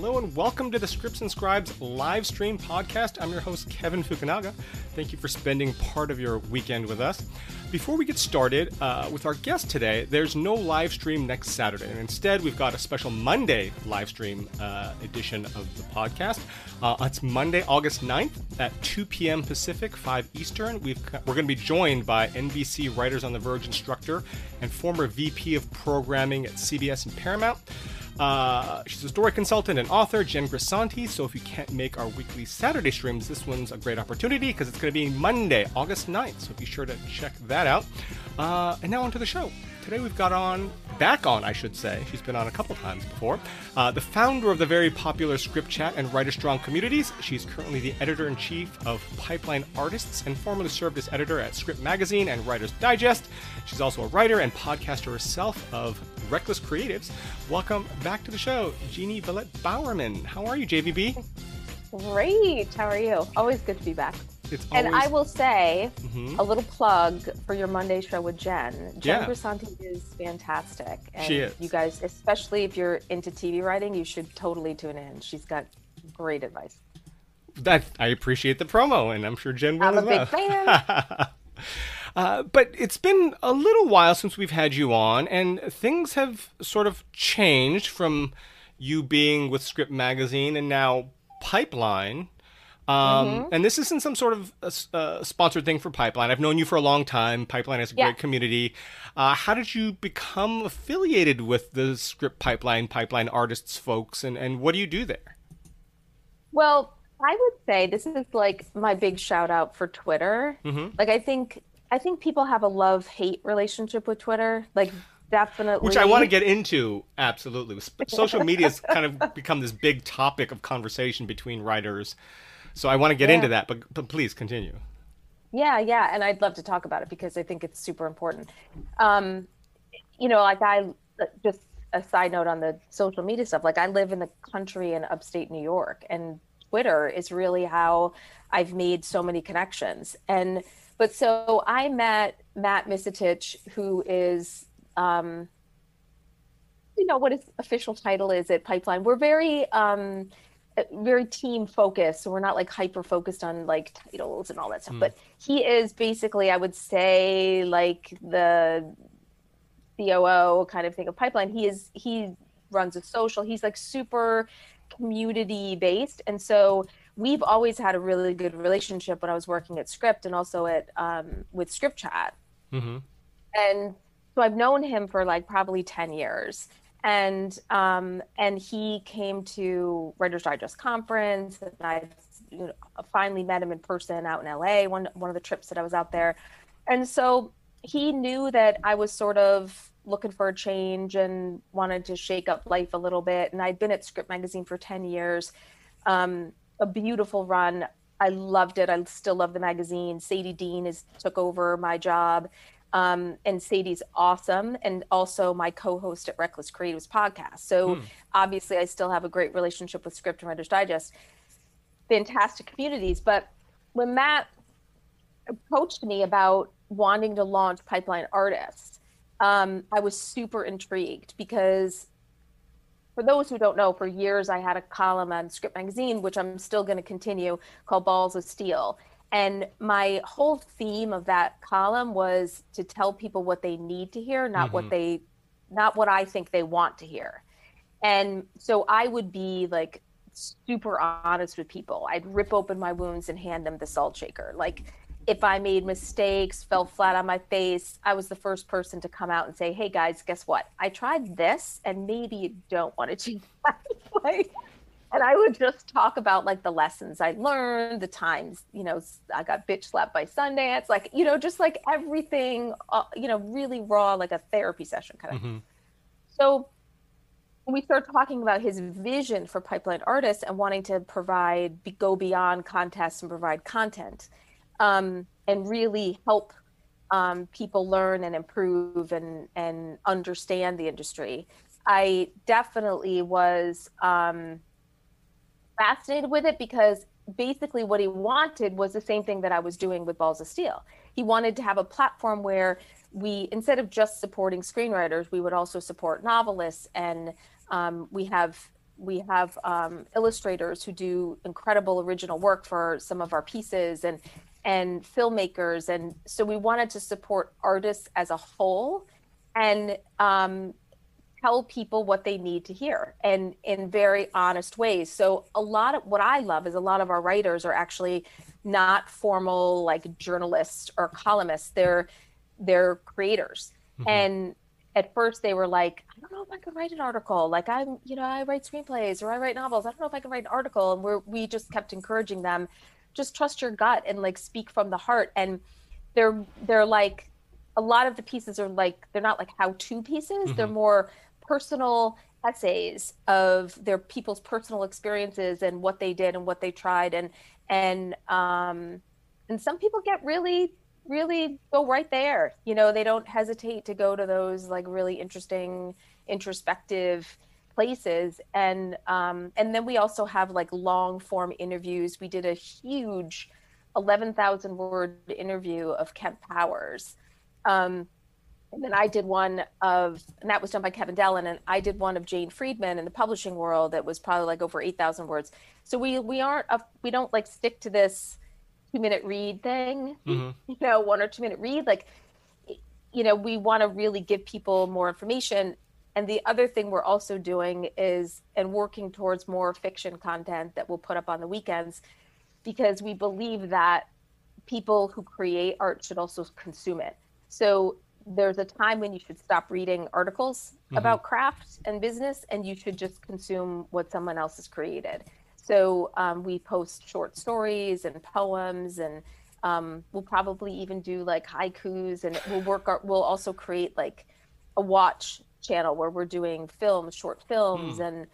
Hello and welcome to the Scripts and Scribes live stream podcast. I'm your host, Kevin Fukunaga. Thank you for spending part of your weekend with us. Before we get started uh, with our guest today, there's no live stream next Saturday. And instead, we've got a special Monday live stream uh, edition of the podcast. Uh, it's Monday, August 9th at 2 p.m. Pacific, 5 Eastern. We've, we're going to be joined by NBC Writers on the Verge instructor and former VP of Programming at CBS and Paramount. Uh, she's a story consultant and author, Jen Grisanti. So if you can't make our weekly Saturday streams, this one's a great opportunity because it's going to be Monday, August 9th. So be sure to check that out. Uh, and now on to the show. Today we've got on, back on, I should say, she's been on a couple times before, uh, the founder of the very popular Script Chat and Writer Strong communities. She's currently the editor in chief of Pipeline Artists and formerly served as editor at Script Magazine and Writer's Digest. She's also a writer and podcaster herself of Reckless Creatives. Welcome back to the show, Jeanne Veillette Bowerman. How are you, JVB? Great. How are you? Always good to be back. It's And I will say Mhm. a little plug for your Monday show with Jen. Jen Yeah. Grisanti is fantastic. And She is. you guys, especially if you're into TV writing, you should totally tune in. She's got great advice. That I appreciate the promo, and I'm sure Jen will I'm a as well. big fan. Uh, but it's been a little while since we've had you on, and things have sort of changed from you being with Script Magazine and now Pipeline. Um, And this isn't some sort of uh, s- uh, sponsored thing for Pipeline. I've known you for a long time. Pipeline has a Yeah. great community. Uh, how did you become affiliated with the Script Pipeline, Pipeline Artists folks, and, and what do you do there? Well, I would say this is like my big shout out for Twitter. Mhm. Like I think I think people have a love hate relationship with Twitter. Like definitely Which I want to get into, absolutely. Social media has kind of become this big topic of conversation between writers. So I want to get Yeah. into that, but, but please continue. Yeah, yeah, and I'd love to talk about it because I think it's super important. Um, you know, like I just a side note on the social media stuff. Like I live in the country in upstate New York, and Twitter is really how I've made so many connections. And but so I met Matt Misetich, who is um, you know what his official title is at Pipeline. We're very um, very team focused, so we're not like hyper focused on like titles and all that stuff. Hmm. But he is basically, I would say, like the COO kind of thing of Pipeline. He is he runs a social. He's like super community based, and so we've always had a really good relationship when I was working at Script and also at um, with Script Chat hmm and so I've known him for like probably 10 years. And um, and he came to Writers Digest conference, and I you know, finally met him in person out in LA. One one of the trips that I was out there, and so he knew that I was sort of looking for a change and wanted to shake up life a little bit. And I'd been at Script Magazine for 10 years, um, a beautiful run. I loved it. I still love the magazine. Sadie Dean is took over my job. Um, and Sadie's awesome, and also my co-host at Reckless Creatives podcast. So obviously, I still have a great relationship with Script and Writers Digest. Fantastic communities, but when Matt approached me about wanting to launch Pipeline Artists, um, I was super intrigued because for those who don't know, for years I had a column on Script Magazine, which I'm still going to continue, called Balls of Steel. And my whole theme of that column was to tell people what they need to hear, not what mm-hmm. they, not what I think they want to hear. And so I would be like super honest with people. I'd rip open my wounds and hand them the salt shaker. Like if I made mistakes, fell flat on my face, I was the first person to come out and say, "Hey guys, guess what? I tried this, and maybe you don't want to change that." like, and I would just talk about like the lessons I learned, the times you know I got bitch slapped by Sundance, like you know, just like everything, uh, you know, really raw, like a therapy session kind of. Mhm. So when we start talking about his vision for pipeline artists and wanting to provide be, go beyond contests and provide content um, and really help um, people learn and improve and and understand the industry i definitely was um, fascinated with it because basically what he wanted was the same thing that i was doing with balls of steel. He wanted to have a platform where we instead of just supporting screenwriters we would also support novelists and um, we have we have um, illustrators who do incredible original work for some of our pieces and and filmmakers. And so we wanted to support artists as a whole. And um, tell people what they need to hear and in very honest ways. So a lot of what i love is a lot of our writers are actually not formal like journalists or columnists. They're they're creators. Mm-hmm. and at first they were like i don't know if i can write an article. Like i'm you know i write screenplays or i write novels. I don't know if i can write an article. And we're we just kept encouraging them just trust your gut and like speak from the heart. And they're they're like a lot of the pieces are like they're not like how to pieces mm-hmm. they're more personal essays of their people's personal experiences and what they did and what they tried. And and um and some people get really really go right there. You know they don't hesitate to go to those like really interesting introspective places. And um and then we also have like long form interviews. We did a huge 11,000 word interview of Kemp Powers. Um and then I did one of, and that was done by Kevin Dellen, and I did one of Jane Friedman in the publishing world that was probably like over eight thousand words. So we we aren't a, we don't like stick to this two minute read thing, mm-hmm. you know, one or two minute read. Like, you know, we want to really give people more information. And the other thing we're also doing is and working towards more fiction content that we'll put up on the weekends, because we believe that people who create art should also consume it. So there's a time when you should stop reading articles mm-hmm. about craft and business and you should just consume what someone else has created so um, we post short stories and poems and um, we'll probably even do like haikus and we'll work our, we'll also create like a watch channel where we're doing films short films mm. and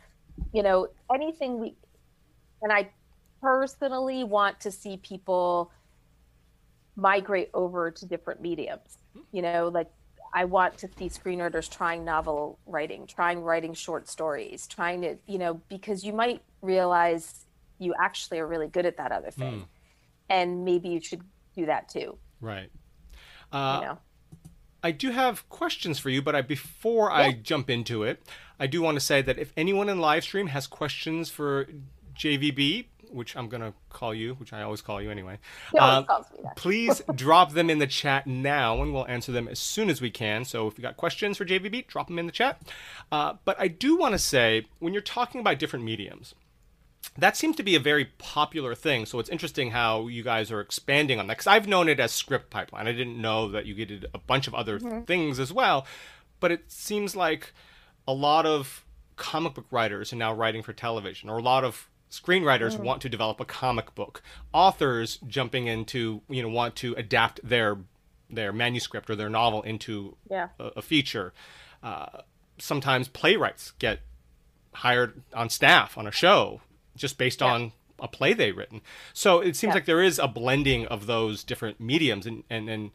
you know anything we and i personally want to see people migrate over to different mediums you know like i want to see screenwriters trying novel writing trying writing short stories trying to you know because you might realize you actually are really good at that other thing mm. and maybe you should do that too right uh, you know I do have questions for you, but I, before yeah. I jump into it, I do want to say that if anyone in live stream has questions for JVB, which I'm gonna call you, which I always call you anyway. Uh, please drop them in the chat now, and we'll answer them as soon as we can. So if you got questions for JVB, drop them in the chat. Uh, but I do want to say, when you're talking about different mediums, that seems to be a very popular thing. So it's interesting how you guys are expanding on that. Because I've known it as script pipeline. I didn't know that you did a bunch of other mm-hmm. things as well. But it seems like a lot of comic book writers are now writing for television, or a lot of screenwriters mm. want to develop a comic book authors jumping into you know want to adapt their their manuscript or their novel into yeah. a, a, feature uh, sometimes playwrights get hired on staff on a show just based yeah. on a play they've written so it seems yeah. like there is a blending of those different mediums and and, and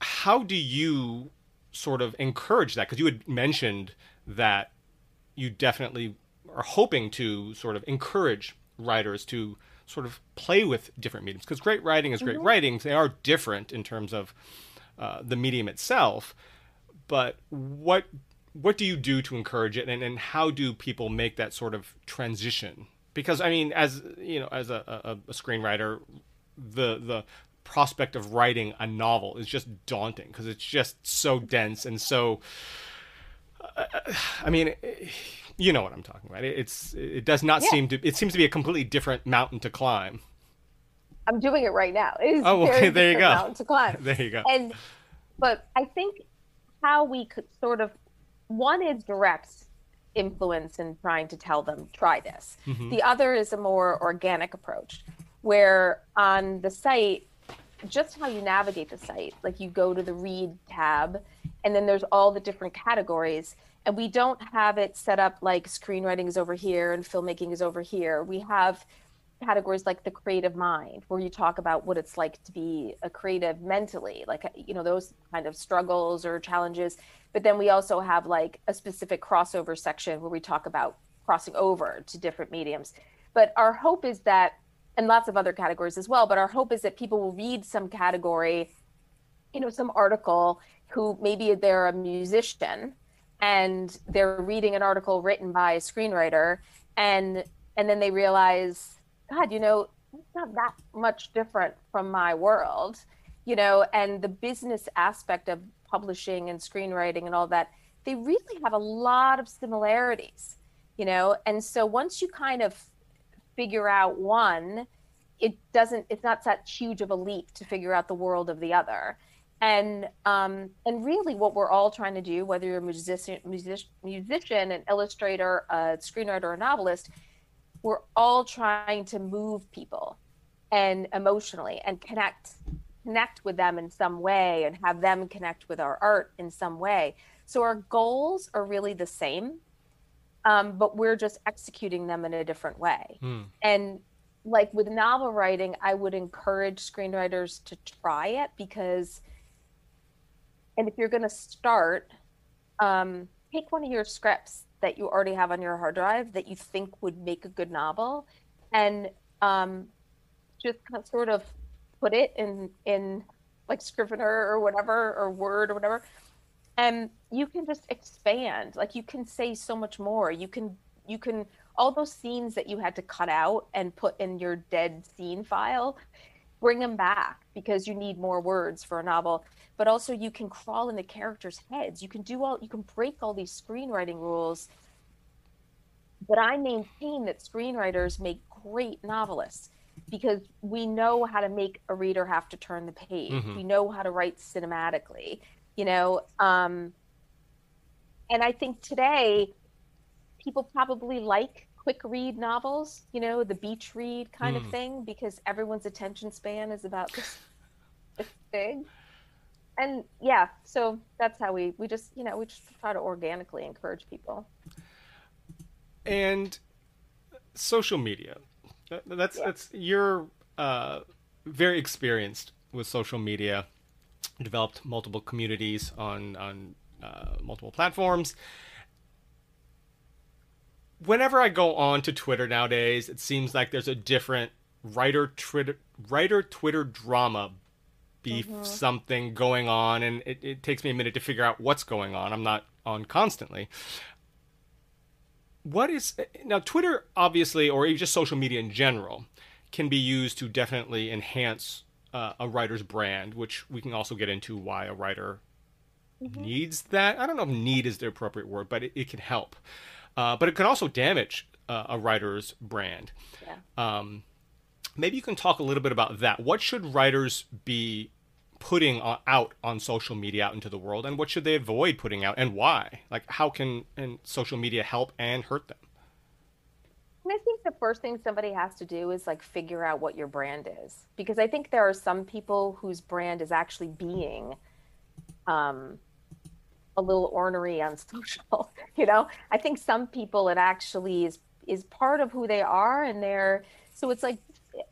how do you sort of encourage that because you had mentioned that you definitely are hoping to sort of encourage writers to sort of play with different mediums because great writing is great mm-hmm. writing. They are different in terms of uh, the medium itself, but what what do you do to encourage it, and, and how do people make that sort of transition? Because I mean, as you know, as a, a, a screenwriter, the the prospect of writing a novel is just daunting because it's just so dense and so. Uh, I mean you know what I'm talking about. It's it does not yeah. seem to. It seems to be a completely different mountain to climb. I'm doing it right now. It is oh, okay. There you go. Mountain to climb. there you go. And but I think how we could sort of one is direct influence in trying to tell them try this. Mm-hmm. The other is a more organic approach, where on the site just how you navigate the site like you go to the read tab and then there's all the different categories and we don't have it set up like screenwriting is over here and filmmaking is over here. We have categories like the creative mind where you talk about what it's like to be a creative mentally like you know those kind of struggles or challenges but then we also have like a specific crossover section where we talk about crossing over to different mediums but our hope is that and lots of other categories as well but our hope is that people will read some category you know some article who maybe they're a musician and they're reading an article written by a screenwriter and and then they realize god you know it's not that much different from my world you know and the business aspect of publishing and screenwriting and all that they really have a lot of similarities you know? And so once you kind of figure out one it doesn't it's not that huge of a leap to figure out the world of the other and um, and really what we're all trying to do whether you're a musician musician, musician an illustrator a screenwriter a novelist we're all trying to move people and emotionally and connect connect with them in some way and have them connect with our art in some way so our goals are really the same um, but we're just executing them in a different way mm. and like with novel writing i would encourage screenwriters to try it because and if you're going to start um, take one of your scripts that you already have on your hard drive that you think would make a good novel and um, just kind of sort of put it in in like scrivener or whatever or word or whatever. And you can just expand. Like you can say so much more. You can you can all those scenes that you had to cut out and put in your dead scene file bring them back because you need more words for a novel. But also you can crawl in the characters heads. You can do all you can break all these screenwriting rules. But i maintain that screenwriters make great novelists because we know how to make a reader have to turn the page. Mm-hmm. we know how to write cinematically you know um and i think today people probably like quick read novels, you know, the beach read kind mm. of thing, because everyone's attention span is about this, this big. And yeah, so that's how we we just you know we just try to organically encourage people. And social media, that's yeah. that's you're uh, very experienced with social media, developed multiple communities on on uh, multiple platforms whenever I go on to Twitter nowadays, it seems like there's a different writer Twitter writer Twitter drama beef mm-hmm. something going on and it, it takes me a minute to figure out what's going on. I'm not on constantly. What is now Twitter obviously or even just social media in general can be used to definitely enhance uh, a writer's brand, which we can also get into why a writer mm-hmm. needs that. I don't know if need is the appropriate word, but it, it can help uh, but it can also damage uh, a writer's brand. Yeah. Um, maybe you can talk a little bit about that. What should writers be putting out on social media out into the world, and what should they avoid putting out, and why? Like, how can and social media help and hurt them? And I think the first thing somebody has to do is like figure out what your brand is, because I think there are some people whose brand is actually being um, a little ornery on social you know? I think some people it actually is is part of who they are and they're so it's like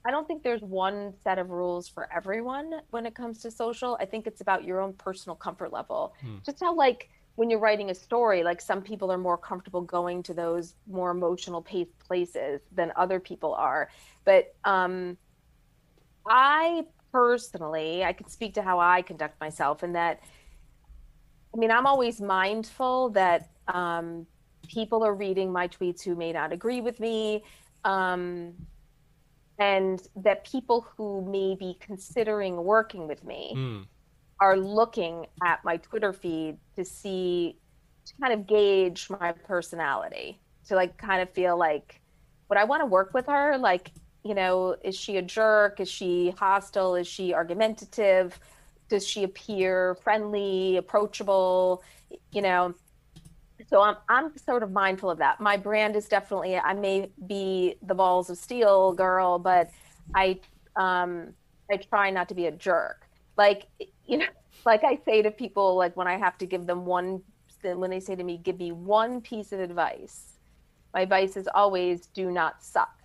i don't think there's one set of rules for everyone when it comes to social. I think it's about your own personal comfort level. Hmm. just how like when you're writing a story like some people are more comfortable going to those more emotional paced places than other people are. But um i personally i can speak to how i conduct myself and that I mean, I'm always mindful that um, people are reading my tweets who may not agree with me, um, and that people who may be considering working with me mm. are looking at my Twitter feed to see, to kind of gauge my personality, to like kind of feel like, would I want to work with her? Like, you know, is she a jerk? Is she hostile? Is she argumentative? Does she appear friendly, approachable? You know, so I'm I'm sort of mindful of that. My brand is definitely I may be the balls of steel girl, but I um I try not to be a jerk. Like you know, like I say to people, like when I have to give them one, when they say to me, "Give me one piece of advice," my advice is always do not suck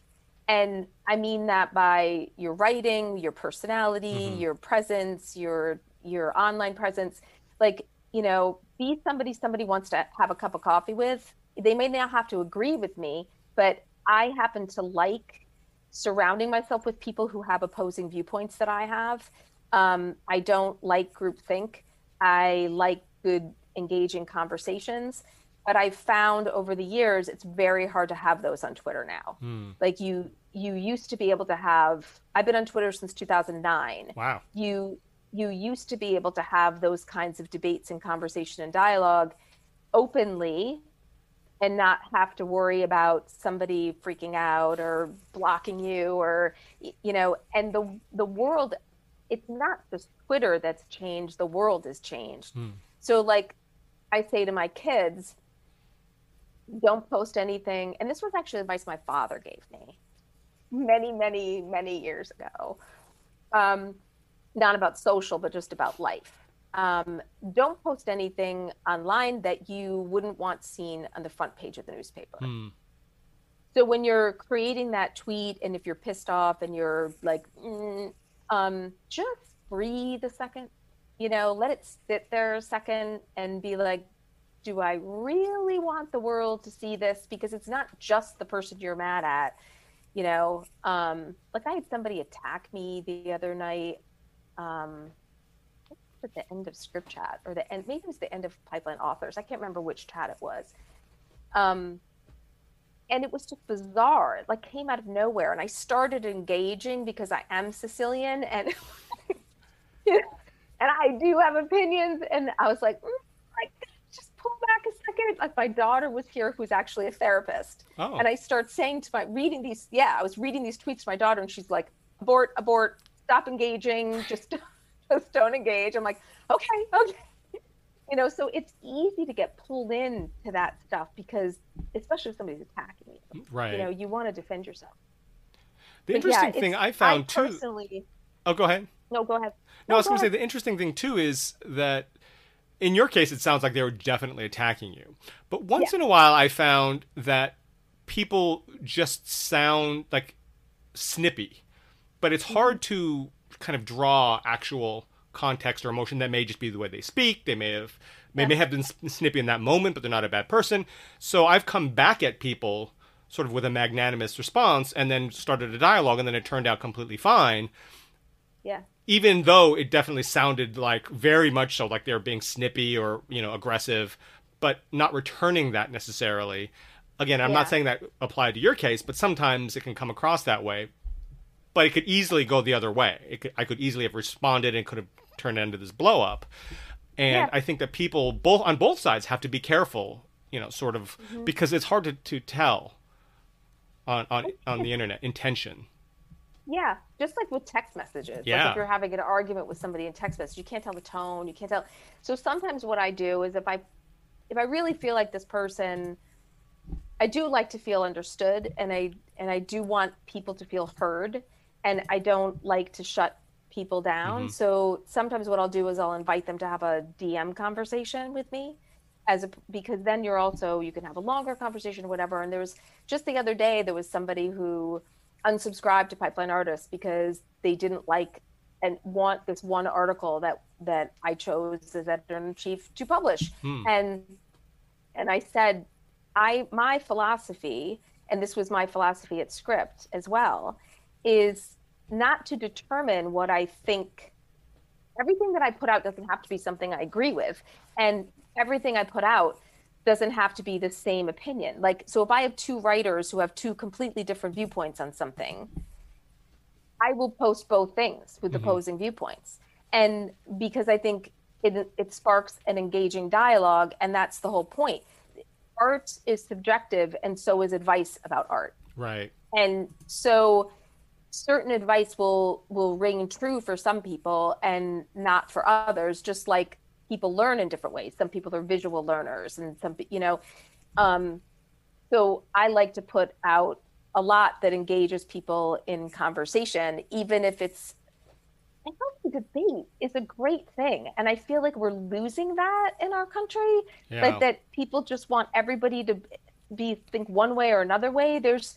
and i mean that by your writing your personality mm-hmm. your presence your your online presence. Like you know be somebody somebody wants to have a cup of coffee with. They may not have to agree with me but i happen to like surrounding myself with people who have opposing viewpoints that i have. Um, i don't like groupthink. I like good engaging conversations but I found over the years it's very hard to have those on Twitter now. Hmm. Like you you used to be able to have I've been on Twitter since 2009. Wow. You you used to be able to have those kinds of debates and conversation and dialogue openly and not have to worry about somebody freaking out or blocking you or you know and the the world it's not just twitter that's changed the world has changed Hmm. so like i say to my kids don't post anything. And this was actually advice my father gave me many many many years ago. Um, not about social but just about life. Um, don't post anything online that you wouldn't want seen on the front page of the newspaper. Hmm. so when you're creating that tweet and if you're pissed off and you're like mm, um, just breathe a second you know let it sit there a second and be like do i really want the world to see this? Because it's not just the person you're mad at you know? Um, like i had somebody attack me the other night um, at the end of script chat or the end maybe it was the end of pipeline authors i can't remember which chat it was. Um, and it was just bizarre. It like came out of nowhere and i started engaging because i am sicilian and and i do have opinions and i was like mm, pull back a second like my daughter was here who's actually a therapist Oh. and i start saying to my reading these yeah i was reading these tweets to my daughter and she's like abort abort stop engaging just just don't engage i'm like okay okay you know so it's easy to get pulled in to that stuff because especially if somebody's attacking you right. you know you want to defend yourself the But interesting yeah, thing I found too. personally Oh, go ahead. no go ahead No, I was going to say the interesting thing too is that in your case, it sounds like they were definitely attacking you. But once Yeah. in a while, I found that people just sound like snippy, but it's Mm-hmm. hard to kind of draw actual context or emotion. That may just be the way they speak. They may have may, Yeah. may have been snippy in that moment, but they're not a bad person. So I've come back at people sort of with a magnanimous response, and then started a dialogue, and then it turned out completely fine yeah even though it definitely sounded like very much so like they were being snippy or you know aggressive but not returning that necessarily again i'm Yeah. not saying that applied to your case but sometimes it can come across that way but it could easily go the other way it could, i could easily have responded and could have turned into this blow up and Yeah. i think that people both on both sides have to be careful you know sort of Mm-hmm. because it's hard to, to tell on on on the internet intention Yeah, just like with text messages. Like Yeah. if you're having an argument with somebody in text message, you can't tell the tone, you can't tell. So sometimes what I do is if I if I really feel like this person I do like to feel understood and I and I do want people to feel heard and I don't like to shut people down. Mhm. So sometimes what I'll do is I'll invite them to have a DM conversation with me as a because then you're also you can have a longer conversation whatever and there was just the other day there was somebody who unsubscribed to pipeline artists because they didn't like and want this one article that that i chose as editor-in-chief to publish Hmm. and and i said i my philosophy and this was my philosophy at script as well is not to determine what i think everything that i put out doesn't have to be something i agree with and everything i put out doesn't have to be the same opinion. Like, so if I have two writers who have two completely different viewpoints on something, I will post both things with Mhm. opposing viewpoints. And because I think it, it sparks an engaging dialogue, and that's the whole point. Art is subjective, and so is advice about art right and so certain advice will will ring true for some people and not for others just like people learn in different ways. Some people are visual learners and some you know um so i like to put out a lot that engages people in conversation even if it's I think the debate is a great thing, and I feel like we're losing that in our country yeah. like that people just want everybody to be think one way or another way. There's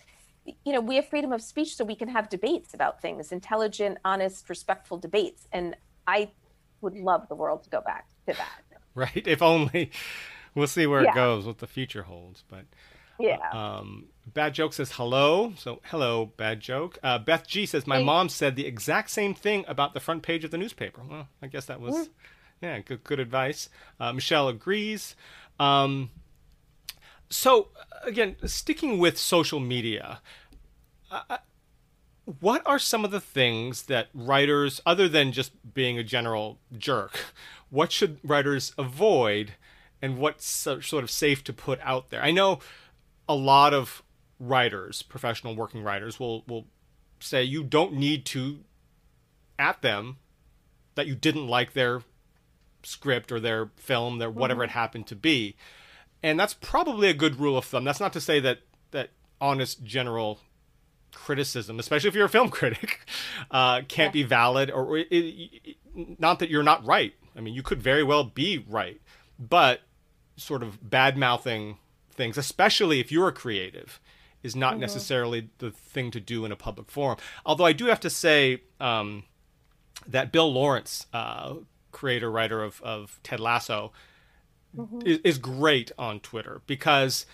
you know we have freedom of speech so we can have debates about things intelligent honest respectful debates. And i would love the world to go back to that right if only we'll see where it goes what the future holds but yeah Um, Bad Joke says hello. So hello, Bad Joke. Uh, Beth G says my Hey. mom said the exact same thing about the front page of the newspaper. Well, I guess that was Mm. yeah, good good advice. Uh, Michelle agrees. Um, So again, sticking with social media, uh, what are some of the things that writers, other than just being a general jerk, what should writers avoid, and what's sort of safe to put out there? I know a lot of writers, professional working writers, will will say you don't need to at them that you didn't like their script or their film, their whatever mm-hmm. it happened to be. And that's probably a good rule of thumb. That's not to say that that honest general criticism, especially if you're a film critic, uh, can't yeah. be valid or it, it, not that you're not right. I mean, you could very well be right, but sort of bad mouthing things, especially if you're a creative, is not mm-hmm. necessarily the thing to do in a public forum. Although I do have to say um, that Bill Lawrence, uh, creator writer of, of Ted Lasso, mm-hmm. is, is great on Twitter because,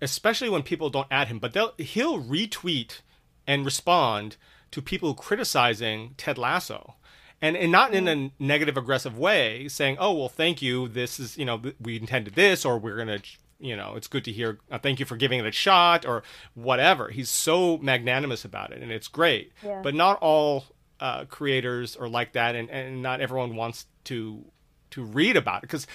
especially when people don't add him, but they'll he'll retweet and respond to people criticizing Ted Lasso. And, and not in a negative aggressive way saying oh well thank you this is you know we intended this or we're gonna you know, it's good to hear, uh, thank you for giving it a shot or whatever. He's so magnanimous about it and it's great. Yeah. But not all uh, creators are like that and, and not everyone wants to to read about it because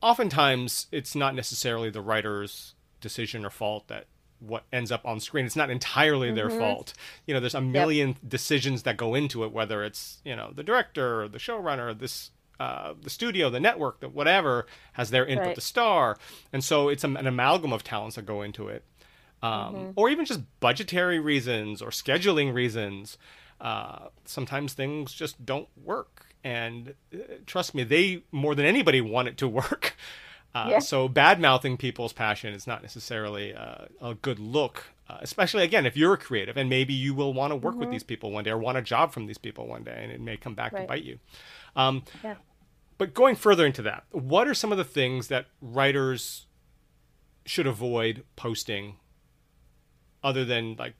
oftentimes it's not necessarily the writer's decision or fault that what ends up on screen. It's not entirely their mm-hmm. fault. You know, there's a million yep. decisions that go into it, whether it's, you know, the director or the showrunner, this uh, the studio, the network, the whatever has their input, right. the star, and so it's an amalgam of talents that go into it, um, mm-hmm. or even just budgetary reasons or scheduling reasons. Uh, sometimes things just don't work, and uh, trust me, they more than anybody want it to work. Uh, yeah. So bad mouthing people's passion is not necessarily uh, a good look, uh, especially again if you're a creative and maybe you will want to work mm-hmm. with these people one day or want a job from these people one day, and it may come back right. to bite you. Um, yeah. But going further into that, what are some of the things that writers should avoid posting other than like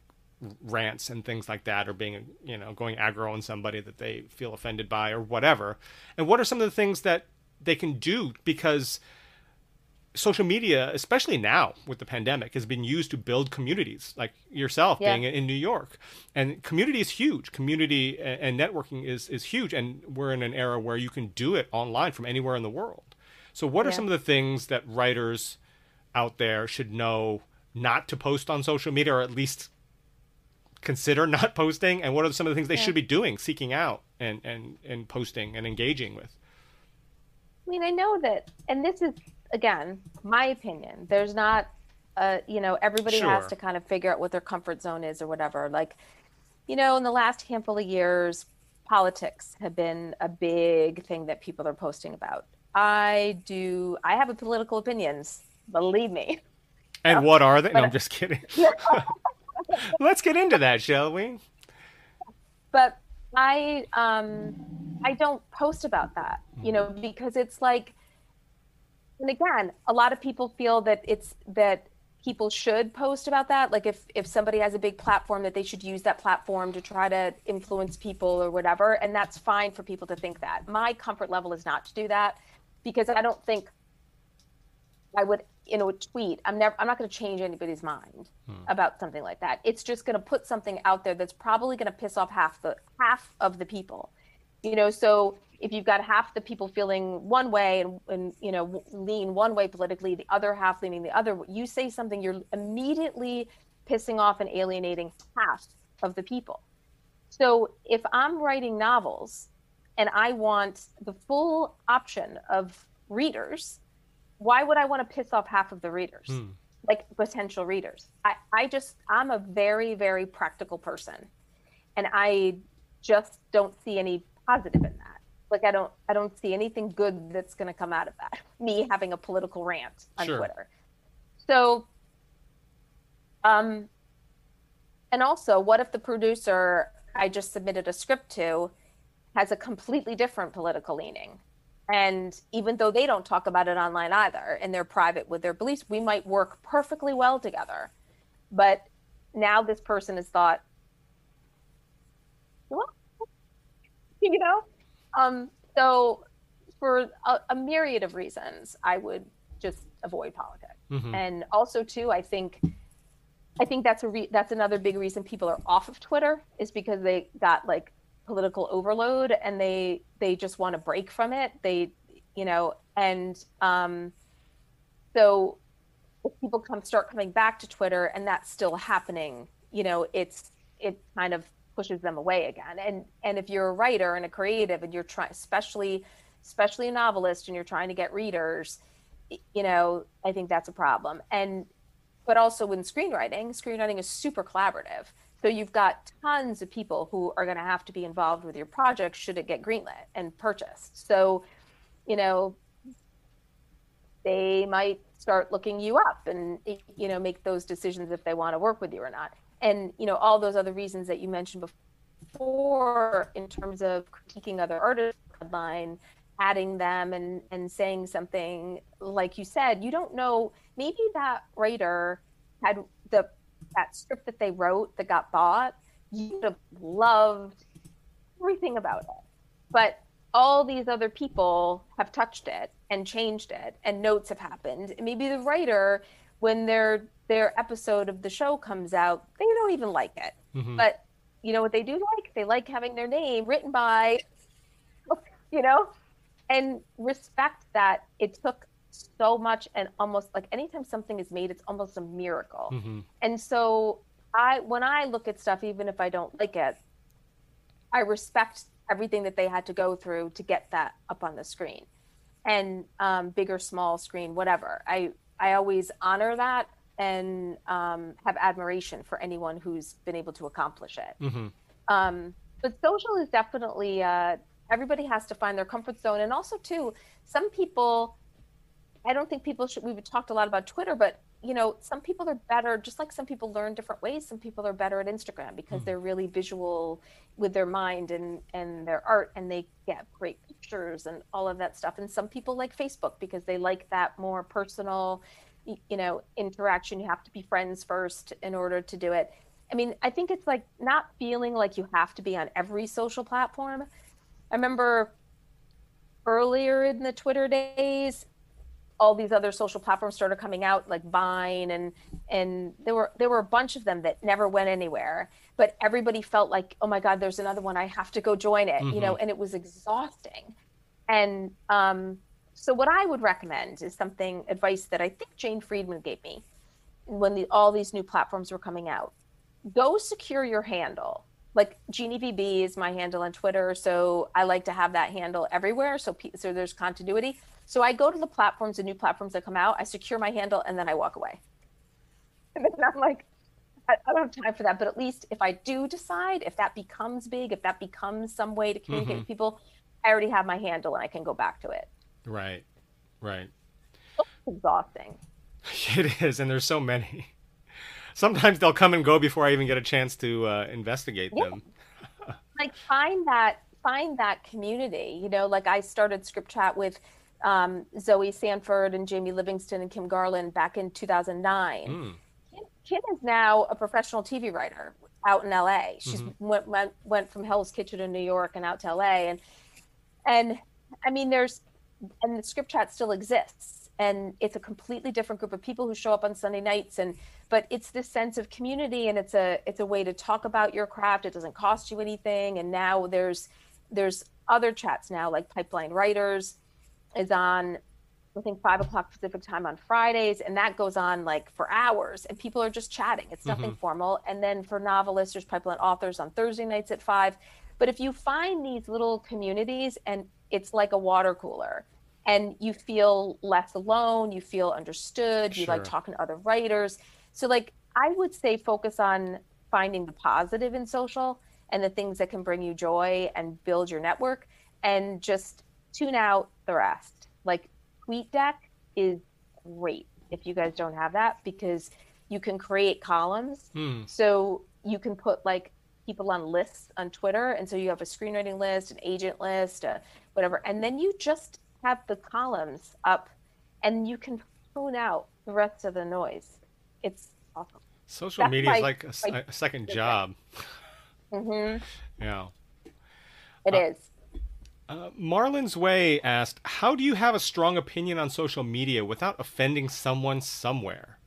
rants and things like that or being you know going aggro on somebody that they feel offended by or whatever and what are some of the things that they can do because social media, especially now with the pandemic, has been used to build communities like yourself yeah. being in New York. And community is huge. Community and networking is, is huge. And we're in an era where you can do it online from anywhere in the world. So, what are yeah. some of the things that writers out there should know not to post on social media or at least consider not posting? And what are some of the things they yeah. should be doing, seeking out and, and, and posting and engaging with? I mean, I know that, and this is again, my opinion. There's not, uh, you know, everybody sure. has to kind of figure out what their comfort zone is or whatever. Like, you know, in the last handful of years, politics have been a big thing that people are posting about. I do. I have a political opinions. Believe me. And what are they? No, I'm just kidding. Let's get into that, shall we? But I um I don't post about that, you know, because it's like and again, a lot of people feel that it's that people should post about that. Like if if somebody has a big platform, that they should use that platform to try to influence people or whatever, and that's fine for people to think that. My comfort level is not to do that because I don't think I would you know tweet i'm never i'm not going to change anybody's mind hmm. about something like that it's just going to put something out there that's probably going to piss off half the half of the people you know so if you've got half the people feeling one way and, and you know lean one way politically the other half leaning the other you say something you're immediately pissing off and alienating half of the people. So if i'm writing novels and i want the full option of readers why would i want to piss off half of the readers? Hmm. like potential readers. I, I just i'm a very very practical person and i just don't see any positive in that like I don't I don't see anything good that's going to come out of that. Me having a political rant on sure. Twitter. So um and also what if the producer I just submitted a script to has a completely different political leaning? And even though they don't talk about it online either and they're private with their beliefs, we might work perfectly well together. But now this person has thought, well, you know, um, so for a, a, myriad of reasons, I would just avoid politics. Mm-hmm. And also too, I think I think that's a re- that's another big reason people are off of Twitter is because they got like political overload and they they just want to break from it. They you know and um so if people come start coming back to Twitter and that's still happening, you know, it's it kind of pushes them away again. And and if you're a writer and a creative and you're trying especially especially a novelist and you're trying to get readers, you know, I think that's a problem. And but also in screenwriting, screenwriting is super collaborative. So you've got tons of people who are going to have to be involved with your project should it get greenlit and purchased. So, you know, they might start looking you up and you know make those decisions if they want to work with you or not and you know all those other reasons that you mentioned before in terms of critiquing other artists headline adding them and and saying something like you said you don't know maybe that writer had the that script that they wrote that got bought you would have loved everything about it. But all these other people have touched it and changed it and notes have happened. Maybe the writer when their their episode of the show comes out they don't even like it. Mm-hmm. but you know what they do like? They like having their name written by you know and respect that it took so much and almost like anytime something is made it's almost a miracle. Mm-hmm. and so i when i look at stuff even if i don't like it i respect everything that they had to go through to get that up on the screen. And um, big or small screen whatever. I i always honor that and um, have admiration for anyone who's been able to accomplish it mm-hmm. um, but social is definitely uh, everybody has to find their comfort zone and also too some people i don't think people should we've talked a lot about twitter but you know, some people are better, just like some people learn different ways. Some people are better at Instagram because mm. they're really visual with their mind and and their art, and they get great pictures and all of that stuff. And some people like Facebook because they like that more personal, you know, interaction. You have to be friends first in order to do it. I mean, I think it's like not feeling like you have to be on every social platform. I remember earlier in the Twitter days, all these other social platforms started coming out like vine and and there were there were a bunch of them that never went anywhere but everybody felt like oh my god there's another one i have to go join it mm-hmm. you know mm-hmm. and it was exhausting and um, so what i would recommend is something advice that i think jane friedman gave me when the, all these new platforms were coming out go secure your handle like VB is my handle on Twitter, so I like to have that handle everywhere, so so there's continuity. So I go to the platforms, the new platforms that come out, I secure my handle, and then I walk away. And then I'm like, I, I don't have time for that. But at least if I do decide, if that becomes big, if that becomes some way to communicate mm-hmm. with people, I already have my handle and I can go back to it. Right, right. It's exhausting. It is, and there's so many. Sometimes they'll come and go before I even get a chance to uh, investigate yeah. them. like find that find that community. You know, like I started Script Chat with um, Zoe Sanford and Jamie Livingston and Kim Garland back in 2009. Mm. Kim, Kim, is now a professional TV writer out in LA. She's mm-hmm. went, went went from Hell's Kitchen in New York and out to LA, and and I mean, there's and the script chat still exists, and it's a completely different group of people who show up on Sunday nights, and but it's this sense of community, and it's a it's a way to talk about your craft. It doesn't cost you anything, and now there's there's other chats now like Pipeline Writers is on I think five o'clock Pacific time on Fridays, and that goes on like for hours, and people are just chatting. It's nothing mm-hmm. formal. And then for novelists, there's pipeline authors on Thursday nights at five. But if you find these little communities, and it's like a water cooler, and you feel less alone, you feel understood, you like talking to other writers. So, like, I would say focus on finding the positive in social and the things that can bring you joy and build your network, and just tune out the rest. Like TweetDeck is great if you guys don't have that because you can create columns. Hmm. So you can put like people on lists on Twitter. And so you have a screenwriting list, an agent list, uh, whatever. And then you just have the columns up and you can tune out the rest of the noise. It's awesome. Social That's media my, is like a, a second job. Mm-hmm. Yeah. It uh, is Uh, Marlon's Way asked, "How do you have a strong opinion on social media without offending someone somewhere?"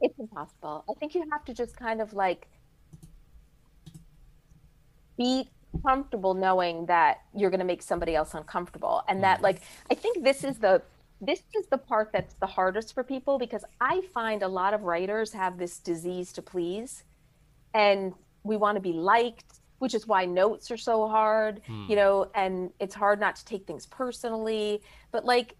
It's impossible. I think you have to just kind of like be comfortable knowing that you're going to make somebody else uncomfortable and that like i think this is the this is the part that's the hardest for people because i find a lot of writers have this disease to please and we want to be liked which is why notes are so hard hmm. you know and it's hard not to take things personally but like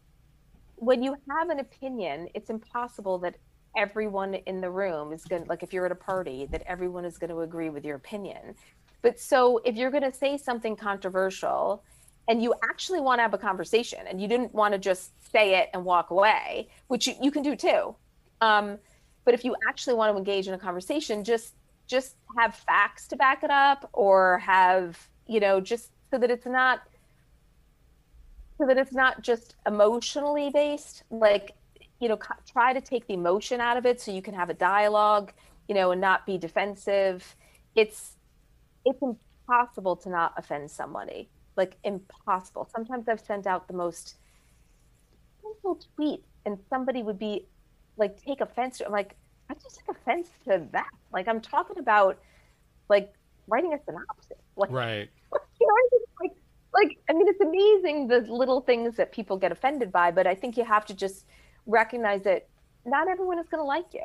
when you have an opinion it's impossible that everyone in the room is going to like if you're at a party that everyone is going to agree with your opinion but so if you're going to say something controversial and you actually want to have a conversation and you didn't want to just say it and walk away, which you, you can do too. Um, but if you actually want to engage in a conversation, just just have facts to back it up or have, you know, just so that it's not so that it's not just emotionally based, like, you know, try to take the emotion out of it so you can have a dialogue, you know, and not be defensive. It's it's impossible to not offend somebody. Like impossible. Sometimes I've sent out the most simple tweet and somebody would be like take offense to I'm like, I just take offense to that. Like I'm talking about like writing a synopsis. Like right. You know, like like I mean it's amazing the little things that people get offended by, but I think you have to just recognize that not everyone is gonna like you.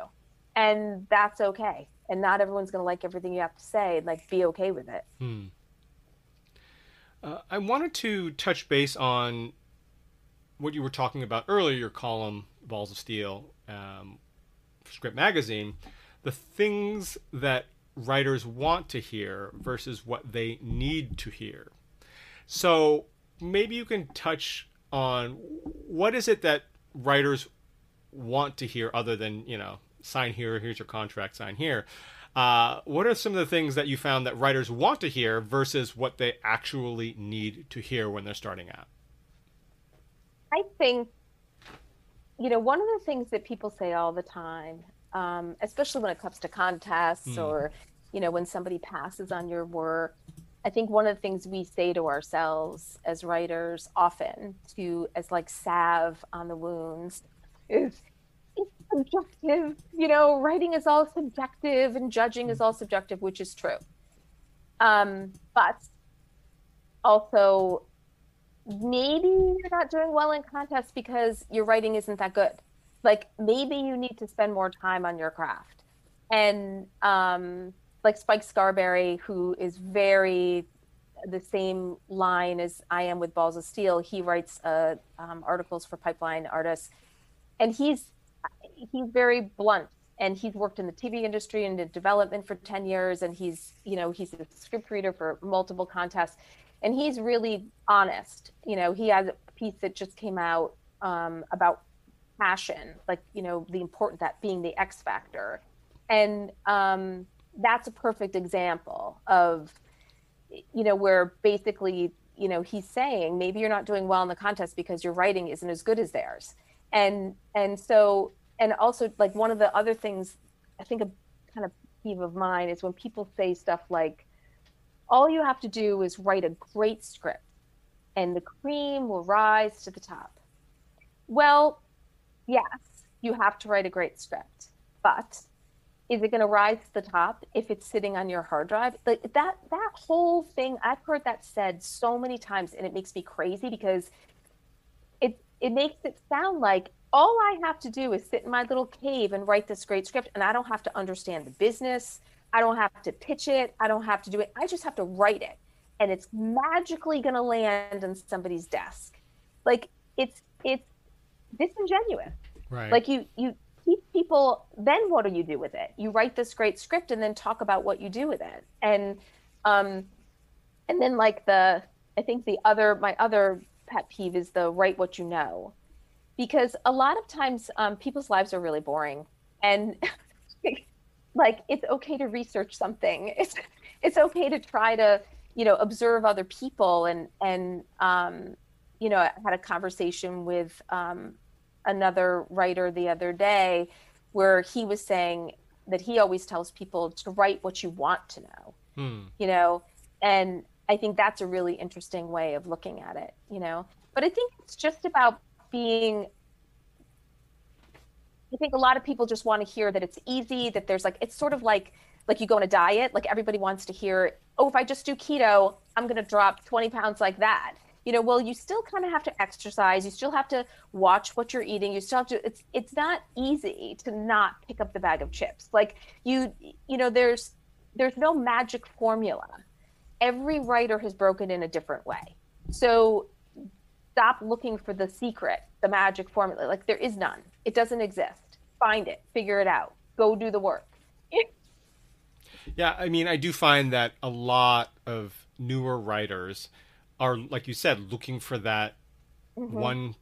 And that's okay and not everyone's going to like everything you have to say like be okay with it. Hmm. uh, i wanted to touch base on what you were talking about earlier your column balls of steel um, script magazine. The things that writers want to hear versus what they need to hear. So maybe you can touch on what is it that writers want to hear other than you know sign here, here's your contract, sign here. Uh, what are some of the things that you found that writers want to hear versus what they actually need to hear when they're starting out? I think, you know, one of the things that people say all the time, um, especially when it comes to contests mm. or, you know, when somebody passes on your work, I think one of the things we say to ourselves as writers often to as like salve on the wounds is subjective. You know, writing is all subjective and judging is all subjective, which is true. Um, but also, maybe you're not doing well in contests because your writing isn't that good. Like maybe you need to spend more time on your craft. And um, like Spike Scarberry, who is very the same line as I am with Balls of Steel, he writes uh, um, articles for Pipeline Artists, and he's he's very blunt and he's worked in the TV industry and in development for 10 years and he's you know he's a script reader for multiple contests and he's really honest. You know he has a piece that just came out um, about passion like you know the important that being the x factor. And um, that's a perfect example of you know where basically you know he's saying maybe you're not doing well in the contest because your writing isn't as good as theirs. And and so and also like one of the other things I think a kind of peeve of mine is when people say stuff like, all you have to do is write a great script and the cream will rise to the top. Well, yes, you have to write a great script, but is it going to rise to the top if it's sitting on your hard drive? Like that that whole thing, I've heard that said so many times and it makes me crazy because it it makes it sound like all I have to do is sit in my little cave and write this great script, and I don't have to understand the business. I don't have to pitch it. I don't have to do it. I just have to write it, and it's magically going to land on somebody's desk. Like it's it's disingenuous. Right. Like you you teach people. Then what do you do with it? You write this great script, and then talk about what you do with it. And um, and then like the I think the other my other pet peeve is the write what you know because a lot of times um, people's lives are really boring and like it's okay to research something it's it's okay to try to you know observe other people and and um, you know I had a conversation with um, another writer the other day where he was saying that he always tells people to write what you want to know hmm. you know and I think that's a really interesting way of looking at it, you know. But I think it's just about being I think a lot of people just want to hear that it's easy, that there's like it's sort of like like you go on a diet, like everybody wants to hear, oh, if I just do keto, I'm going to drop 20 pounds like that. You know, well, you still kind of have to exercise. You still have to watch what you're eating. You still have to. It's it's not easy to not pick up the bag of chips. Like you, you know, there's there's no magic formula. Every writer has broken in a different way. So stop looking for the secret, the magic formula. Like there is none. It doesn't exist. Find it. Figure it out. Go do the work. Yeah, I mean, I do find that a lot of newer writers are, like you said, looking for that mm-hmm. one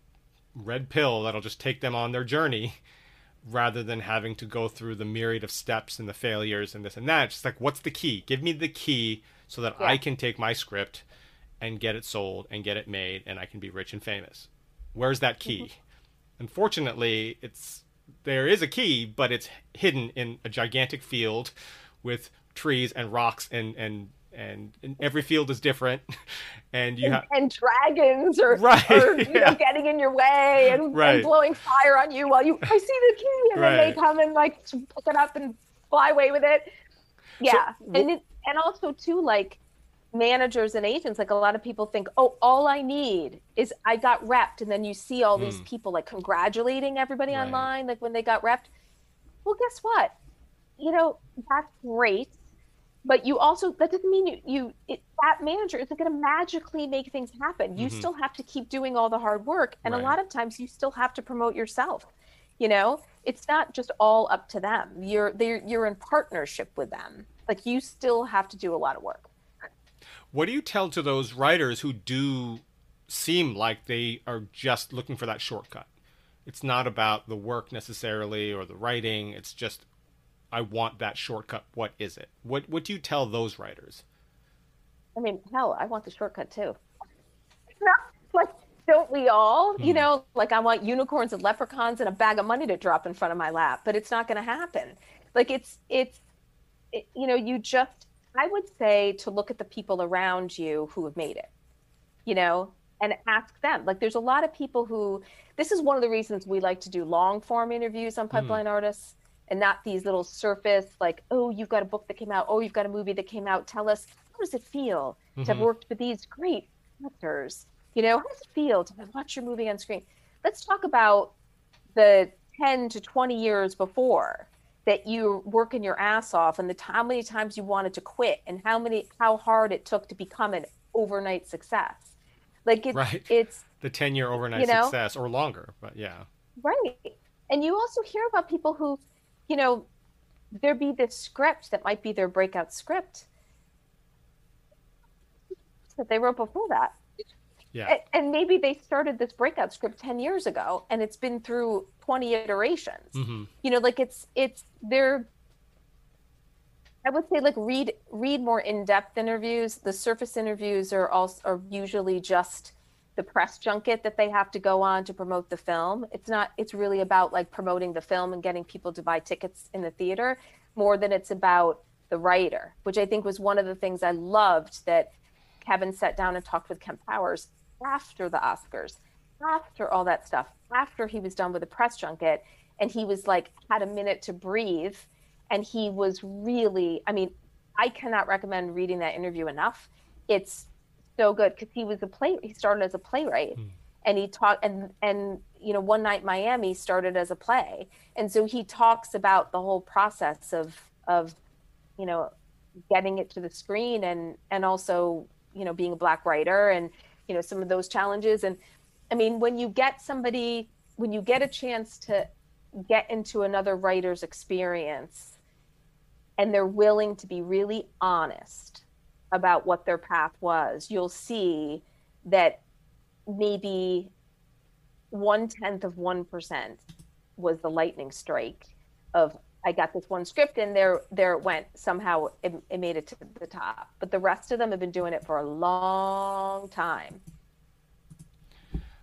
red pill that'll just take them on their journey rather than having to go through the myriad of steps and the failures and this and that. It's just like, what's the key? Give me the key so that yeah. I can take my script and get it sold and get it made and I can be rich and famous. Where's that key? Mm-hmm. Unfortunately, it's there is a key, but it's hidden in a gigantic field with trees and rocks and and and, and every field is different and you and, have and dragons are, right, are you yeah. know, getting in your way and, right. and, blowing fire on you while you I see the key and right. then they come and like pick it up and fly away with it. Yeah. So, and it and also too like managers and agents like a lot of people think oh all i need is i got repped and then you see all mm. these hmm. people like congratulating everybody right. online like when they got repped well guess what you know that's great but you also that doesn't mean you you it, that manager isn't going to magically make things happen you mm-hmm. still have to keep doing all the hard work and right. a lot of times you still have to promote yourself you know it's not just all up to them you're you're in partnership with them like you still have to do a lot of work what do you tell to those writers who do seem like they are just looking for that shortcut it's not about the work necessarily or the writing it's just I want that shortcut. What is it? What what do you tell those writers? I mean, hell, I want the shortcut too. like, don't we all? Mm-hmm. You know, like I want unicorns and leprechauns and a bag of money to drop in front of my lap, but it's not going to happen. Like it's it's it, you know, you just I would say to look at the people around you who have made it. You know, and ask them. Like there's a lot of people who this is one of the reasons we like to do long form interviews on pipeline mm. artists and not these little surface like oh you've got a book that came out oh you've got a movie that came out tell us how does it feel mm-hmm. to have mm-hmm. worked with these great actors you know how does it feel to watch your movie on screen let's talk about the 10 to 20 years before that you working your ass off and the t- how many times you wanted to quit and how many how hard it took to become an overnight success like it's right. it's the 10 year overnight you know? success or longer but yeah right and you also hear about people who you know, there be this script that might be their breakout script that they wrote before that. Yeah. And maybe they started this breakout script 10 years ago and it's been through 20 iterations. Mm-hmm. You know, like it's, it's, they're, I would say like read, read more in-depth interviews. The surface interviews are also, are usually just, the press junket that they have to go on to promote the film. It's not it's really about like promoting the film and getting people to buy tickets in the theater more than it's about the writer, which I think was one of the things I loved that Kevin sat down and talked with Kemp Powers after the Oscars, after all that stuff, after he was done with the press junket and he was like had a minute to breathe and he was really I mean, I cannot recommend reading that interview enough. It's so good because he was a play. He started as a playwright, mm. and he talked and and you know one night Miami started as a play, and so he talks about the whole process of of you know getting it to the screen and and also you know being a black writer and you know some of those challenges. And I mean when you get somebody when you get a chance to get into another writer's experience and they're willing to be really honest about what their path was, you'll see that maybe one tenth of one percent was the lightning strike of I got this one script and there there it went somehow it, it made it to the top. But the rest of them have been doing it for a long time.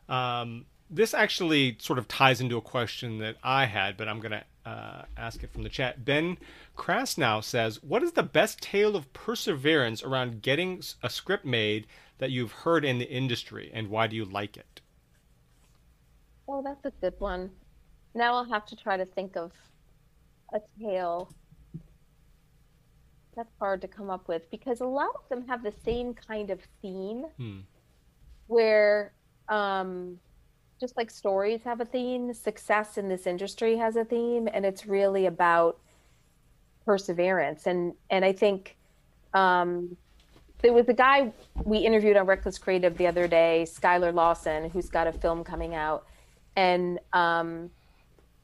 Um, this actually sort of ties into a question that I had, but I'm gonna uh, ask it from the chat. Ben Krasnow says, "What is the best tale of perseverance around getting a script made that you've heard in the industry, and why do you like it?" Well, that's a good one. Now I'll have to try to think of a tale. That's hard to come up with because a lot of them have the same kind of theme, Hmm. where um, just like stories have a theme, success in this industry has a theme, and it's really about perseverance. And and I think um, there was a guy we interviewed on Reckless Creative the other day, Skylar Lawson, who's got a film coming out, and um,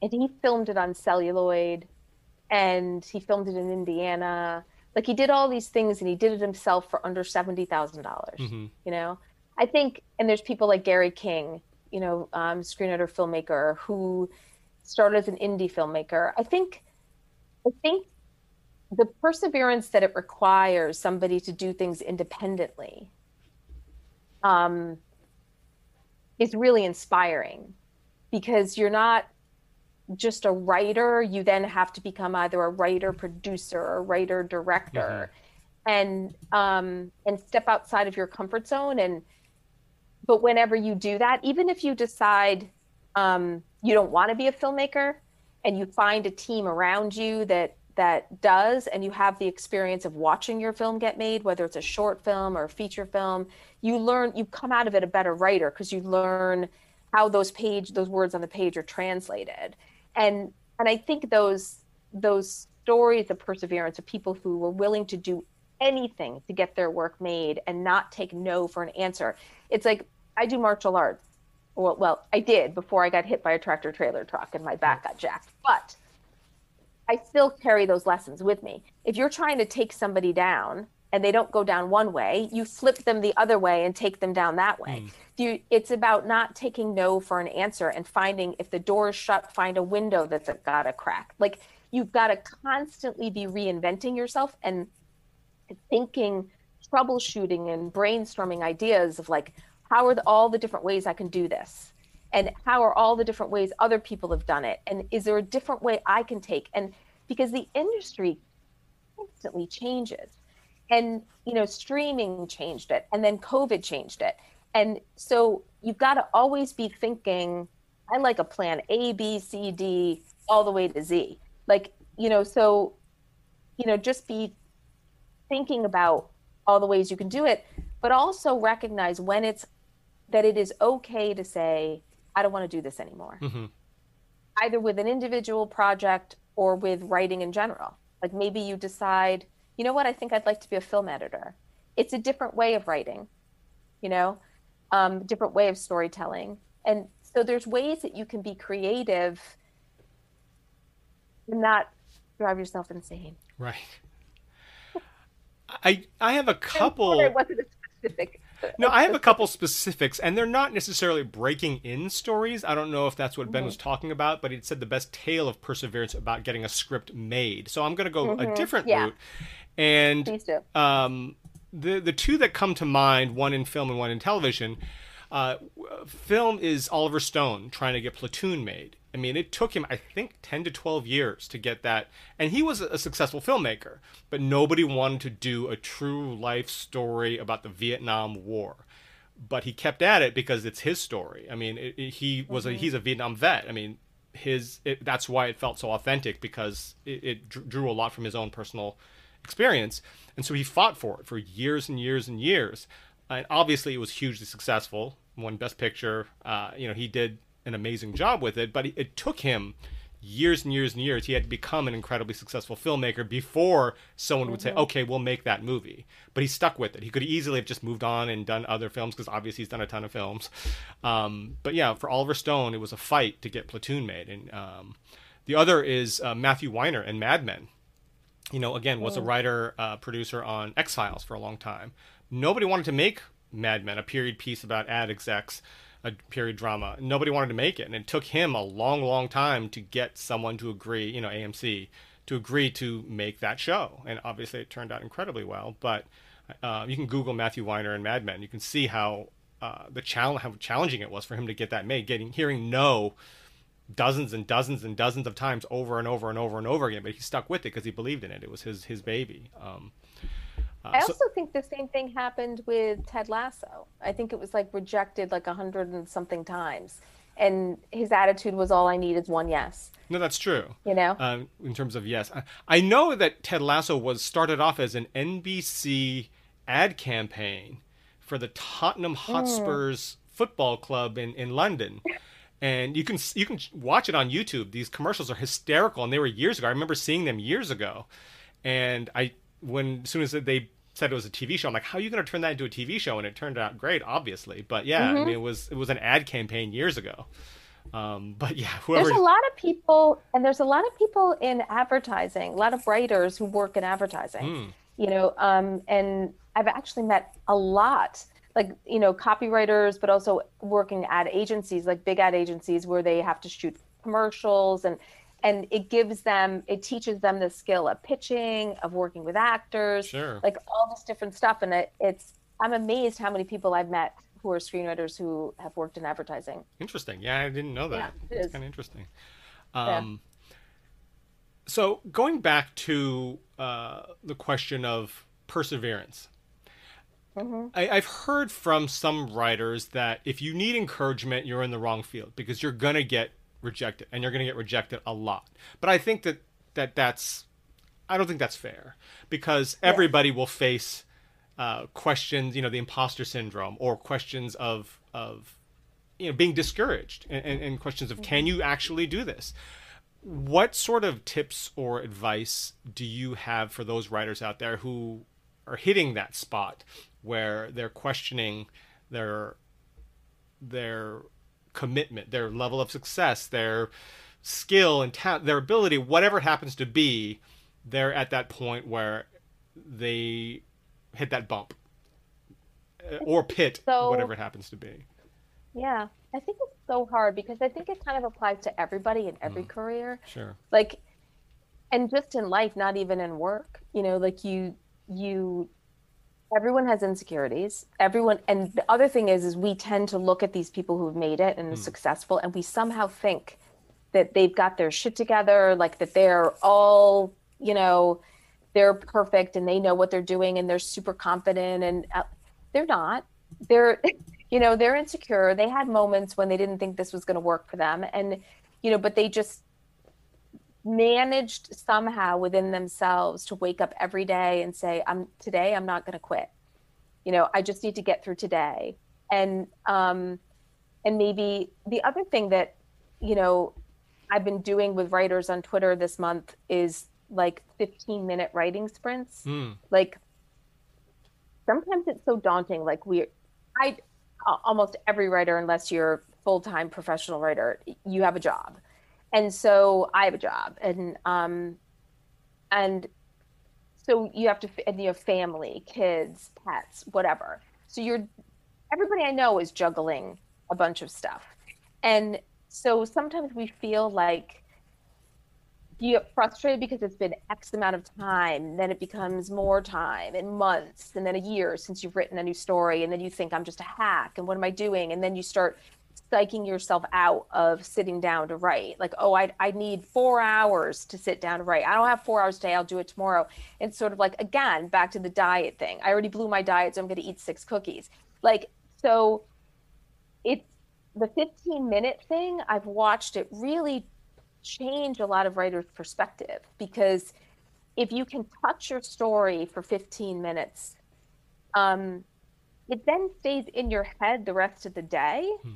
and he filmed it on celluloid, and he filmed it in Indiana. Like he did all these things, and he did it himself for under seventy thousand dollars. Mhm. You know, I think, and there's people like Gary King, you know, um, screenwriter, filmmaker, who started as an indie filmmaker. I think, I think the perseverance that it requires somebody to do things independently um, is really inspiring because you're not just a writer you then have to become either a writer producer or writer director. And um, and step outside of your comfort zone and but whenever you do that even if you decide um, you don't want to be a filmmaker and you find a team around you that that does and you have the experience of watching your film get made whether it's a short film or a feature film you learn you come out of it a better writer because you learn how those page those words on the page are translated and and i think those those stories of perseverance of people who were willing to do anything to get their work made and not take no for an answer. It's like i do martial arts. Well, well i did before i got hit by a tractor trailer truck and my back got jacked. But I still carry those lessons with me. If you're trying to take somebody down and they don't go down one way, you flip them the other way and take them down that way. Hmm. You, it's about not taking no for an answer and finding if the door is shut, find a window that's got a crack. Like you've got to constantly be reinventing yourself and thinking, troubleshooting, and brainstorming ideas of like, how are the, all the different ways I can do this? and how are all the different ways other people have done it and is there a different way i can take and because the industry constantly changes and you know streaming changed it and then covid changed it and so you've got to always be thinking i like a plan a b c d all the way to z like you know so you know just be thinking about all the ways you can do it but also recognize when it's that it is okay to say I don't want to do this anymore. Mhm. Either with an individual project or with writing in general. Like maybe you decide, you know what, I think I'd like to be a film editor. It's a different way of writing, you know, um, different way of storytelling. And so there's ways that you can be creative and not drive yourself insane. Right. I I have a couple. Wasn't a specific. No, I have a couple specifics, and they're not necessarily breaking in stories. I don't know if that's what Ben Mm-hmm. was talking about, but he said the best tale of perseverance about getting a script made. So I'm going to go a different Mm-hmm. Yeah. route. And Please do. um, the the two that come to mind, one in film and one in television. Uh, film is Oliver Stone trying to get Platoon made. I mean, it took him, I think, ten to twelve years to get that, and he was a successful filmmaker. But nobody wanted to do a true life story about the Vietnam War. But he kept at it because it's his story. I mean, it, it- he was a, he's a Vietnam vet. I mean, his it, that's why it felt so authentic because it, it drew a lot from his own personal experience. And so he fought for it for years and years and years. And obviously, it was hugely successful. Won Best Picture. Uh, you know, he did an amazing job with it, but it, took him years and years and years. He had to become an incredibly successful filmmaker before someone would say, okay, we'll make that movie. But he stuck with it. He could easily have just moved on and done other films because obviously he's done a ton of films. Um, but yeah, for Oliver Stone, it was a fight to get Platoon made. And um, the other is uh, Matthew Weiner and Mad Men you know, again, was a writer, uh, producer on X Files for a long time. Nobody wanted to make Mad Men, a period piece about ad execs, a period drama. Nobody wanted to make it, and it took him a long, long time to get someone to agree, you know, AMC, to agree to make that show. And obviously, it turned out incredibly well. But uh, you can Google Matthew Weiner and Mad Men. You can see how uh, the challenge, how challenging it was for him to get that made. Getting hearing no dozens and dozens and dozens of times over and over and over and over again, but he stuck with it because he believed in it. It was his his baby. Um, uh, I also so, think the same thing happened with Ted Lasso. I think it was like rejected like a hundred and something times, and his attitude was all I need is one yes. No, that's true. You know, um, in terms of yes, I, I know that Ted Lasso was started off as an NBC ad campaign for the Tottenham Hotspurs mm. football club in in London. And you can you can watch it on YouTube. These commercials are hysterical, and they were years ago. I remember seeing them years ago, and I when as soon as they said it was a TV show, I'm like, how are you going to turn that into a TV show? And it turned out great, obviously. But yeah, mm-hmm. I mean, it was it was an ad campaign years ago. Um, but yeah, whoever... there's a lot of people, and there's a lot of people in advertising, a lot of writers who work in advertising. Mm. You know, um, and I've actually met a lot like you know copywriters but also working ad agencies like big ad agencies where they have to shoot commercials and and it gives them it teaches them the skill of pitching of working with actors sure. like all this different stuff. And it, it's i'm amazed how many people i've met who are screenwriters who have worked in advertising. Interesting. Yeah i didn't know that. Yeah, it's kind of interesting. Um, yeah. so going back to uh, the question of perseverance Mm-hmm. I, have heard from some writers that if you need encouragement, you're in the wrong field because you're gonna get rejected, and you're gonna get rejected a lot. But I think that that that's I don't think that's fair because everybody yeah. will face uh, questions, you know, the imposter syndrome or questions of of you know being discouraged and, and, and questions of mm-hmm. can you actually do this. What sort of tips or advice do you have for those writers out there who are hitting that spot where they're questioning their their commitment, their level of success, their skill and ta- their ability, whatever it happens to be, they're at that point where they hit that bump uh, or pit, so, whatever it happens to be. Yeah, I think it's so hard because I think it kind of applies to everybody in every mm. career. Sure. Like, and just in life, not even in work. You know, like you you everyone has insecurities. Everyone and the other thing is is we tend to look at these people who've made it and are mm. successful and we somehow think that they've got their shit together like that they're all you know they're perfect and they know what they're doing and they're super confident and uh, they're not. They're you know they're insecure. They had moments when they didn't think this was going to work for them and you know but they just managed somehow within themselves to wake up every day and say i'm today i'm not going to quit. You know i just need to get through today. And um and maybe the other thing that you know i've been doing with writers on twitter this month is like 15 minute writing sprints. Mm. like sometimes it's so daunting. Like we i almost every writer unless you're full-time professional writer you have a job and so I have a job, and um, and so you have to, and you have family, kids, pets, whatever. So you're, everybody I know is juggling a bunch of stuff, and so sometimes we feel like you get frustrated because it's been X amount of time, then it becomes more time and months, and then a year since you've written a new story, and then you think I'm just a hack, and what am I doing? And then you start psyching yourself out of sitting down to write. Like, oh, I, I need four hours to sit down to write. I don't have four hours today. I'll do it tomorrow. It's sort of like, again, back to the diet thing. I already blew my diet, so I'm going to eat six cookies. Like, so it's the 15 minute thing. I've watched it really change a lot of writers' perspective because if you can touch your story for 15 minutes, um, it then stays in your head the rest of the day. Hmm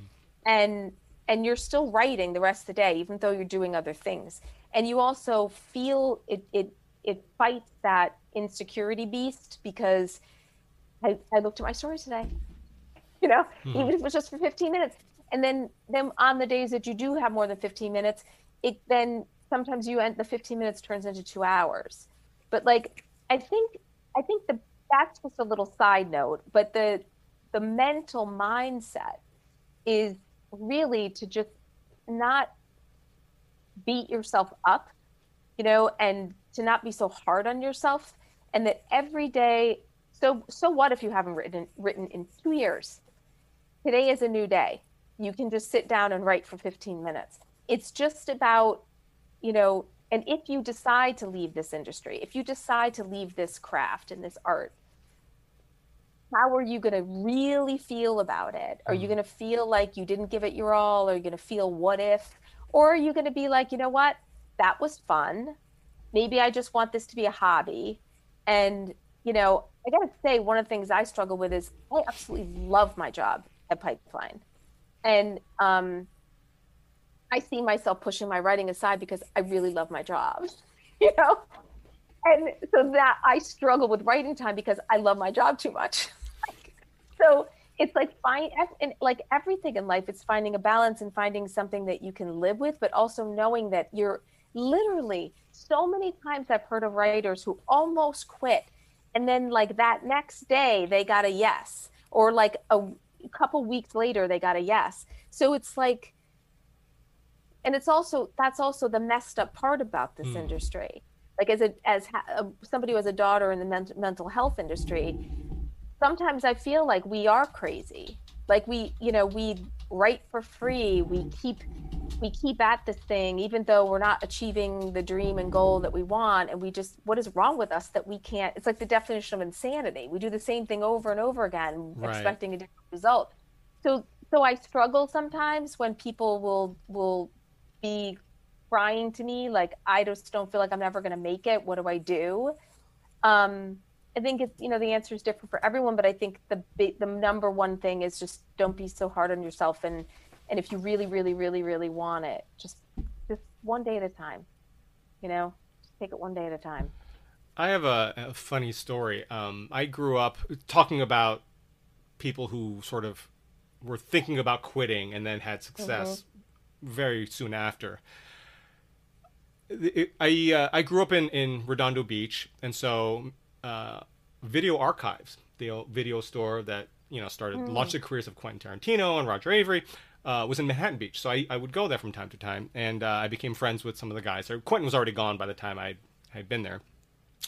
and and you're still writing the rest of the day even though you're doing other things. And you also feel it it it fights that insecurity beast because i i looked at my story today you know mm-hmm. even if it was just for 15 minutes. And then then on the days that you do have more than 15 minutes it then sometimes you end the 15 minutes turns into two hours. But like i think i think the that's just a little side note but the the mental mindset is really to just not beat yourself up, you know, and to not be so hard on yourself and that every day so so what if you haven't written written in 2 years? Today is a new day. You can just sit down and write for 15 minutes. it's just about, you know, and if you decide to leave this industry, if you decide to leave this craft and this art, how are you going to really feel about it? Are you mm. going to feel like you didn't give it your all? Are you going to feel what if? Or are you going to be like, you know what? That was fun. Maybe I just want this to be a hobby. And, you know, I got to say, one of the things I struggle with is I absolutely love my job at Pipeline. And um, I see myself pushing my writing aside because I really love my job, you know? And so that I struggle with writing time because I love my job too much. so it's like find and like everything in life it's finding a balance and finding something that you can live with but also knowing that you're literally so many times i've heard of writers who almost quit and then like that next day they got a yes or like a couple weeks later they got a yes so it's like and it's also that's also the messed up part about this mm. industry like as a as ha- somebody who has a daughter in the ment- mental health industry sometimes I feel like we are crazy. Like we, you know, we write for free. We keep we keep at this thing even though we're not achieving the dream and goal that we want and we just what is wrong with us that we can't it's like the definition of insanity we do the same thing over and over again right. expecting a different result so so i struggle sometimes when people will will be crying to me like i just don't feel like i'm ever going to make it what do i do um I think it's you know the answer is different for everyone, but I think the the number one thing is just don't be so hard on yourself, and and if you really, really, really, really want it, just just one day at a time, you know, just take it one day at a time. I have a, a funny story. Um, I grew up talking about people who sort of were thinking about quitting and then had success mm-hmm. very soon after. I uh, I grew up in in Redondo Beach, and so uh, video archives, the video store that you know started mm. launched the careers of Quentin Tarantino and Roger Avary. Uh, was in Manhattan Beach, so I, I would go there from time to time, and uh, I became friends with some of the guys. Quentin was already gone by the time I had been there,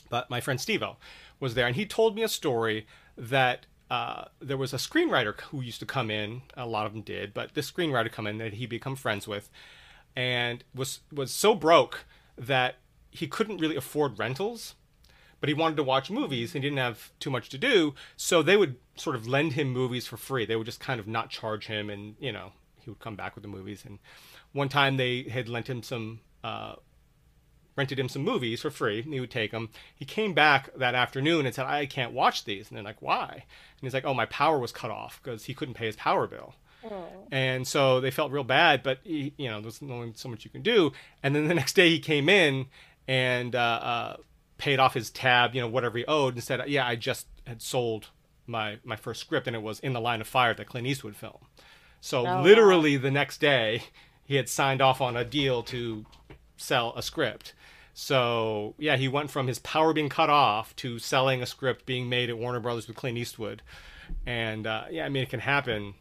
but my friend Stevo was there, and he told me a story that uh, there was a screenwriter who used to come in. A lot of them did, but this screenwriter come in that he become friends with, and was was so broke that he couldn't really afford rentals but he wanted to watch movies and he didn't have too much to do. So they would sort of lend him movies for free. They would just kind of not charge him and you know he would come back with the movies. And one time they had lent him some uh, rented him some movies for free and he would take them he came back that afternoon and said i can't watch these. And they're like why? And he's like oh my power was cut off because he couldn't pay his power bill. Oh. and so they felt real bad but he, you know there's only so much you can do. And then the next day he came in and uh, uh, paid off his tab, you know, whatever he owed, and said, "Yeah, I just had sold my my first script, and it was in the line of fire, the Clint Eastwood film." So oh, literally wow. the next day, he had signed off on a deal to sell a script. So yeah, he went from his power being cut off to selling a script being made at Warner Brothers with Clint Eastwood, and uh, yeah, I mean it can happen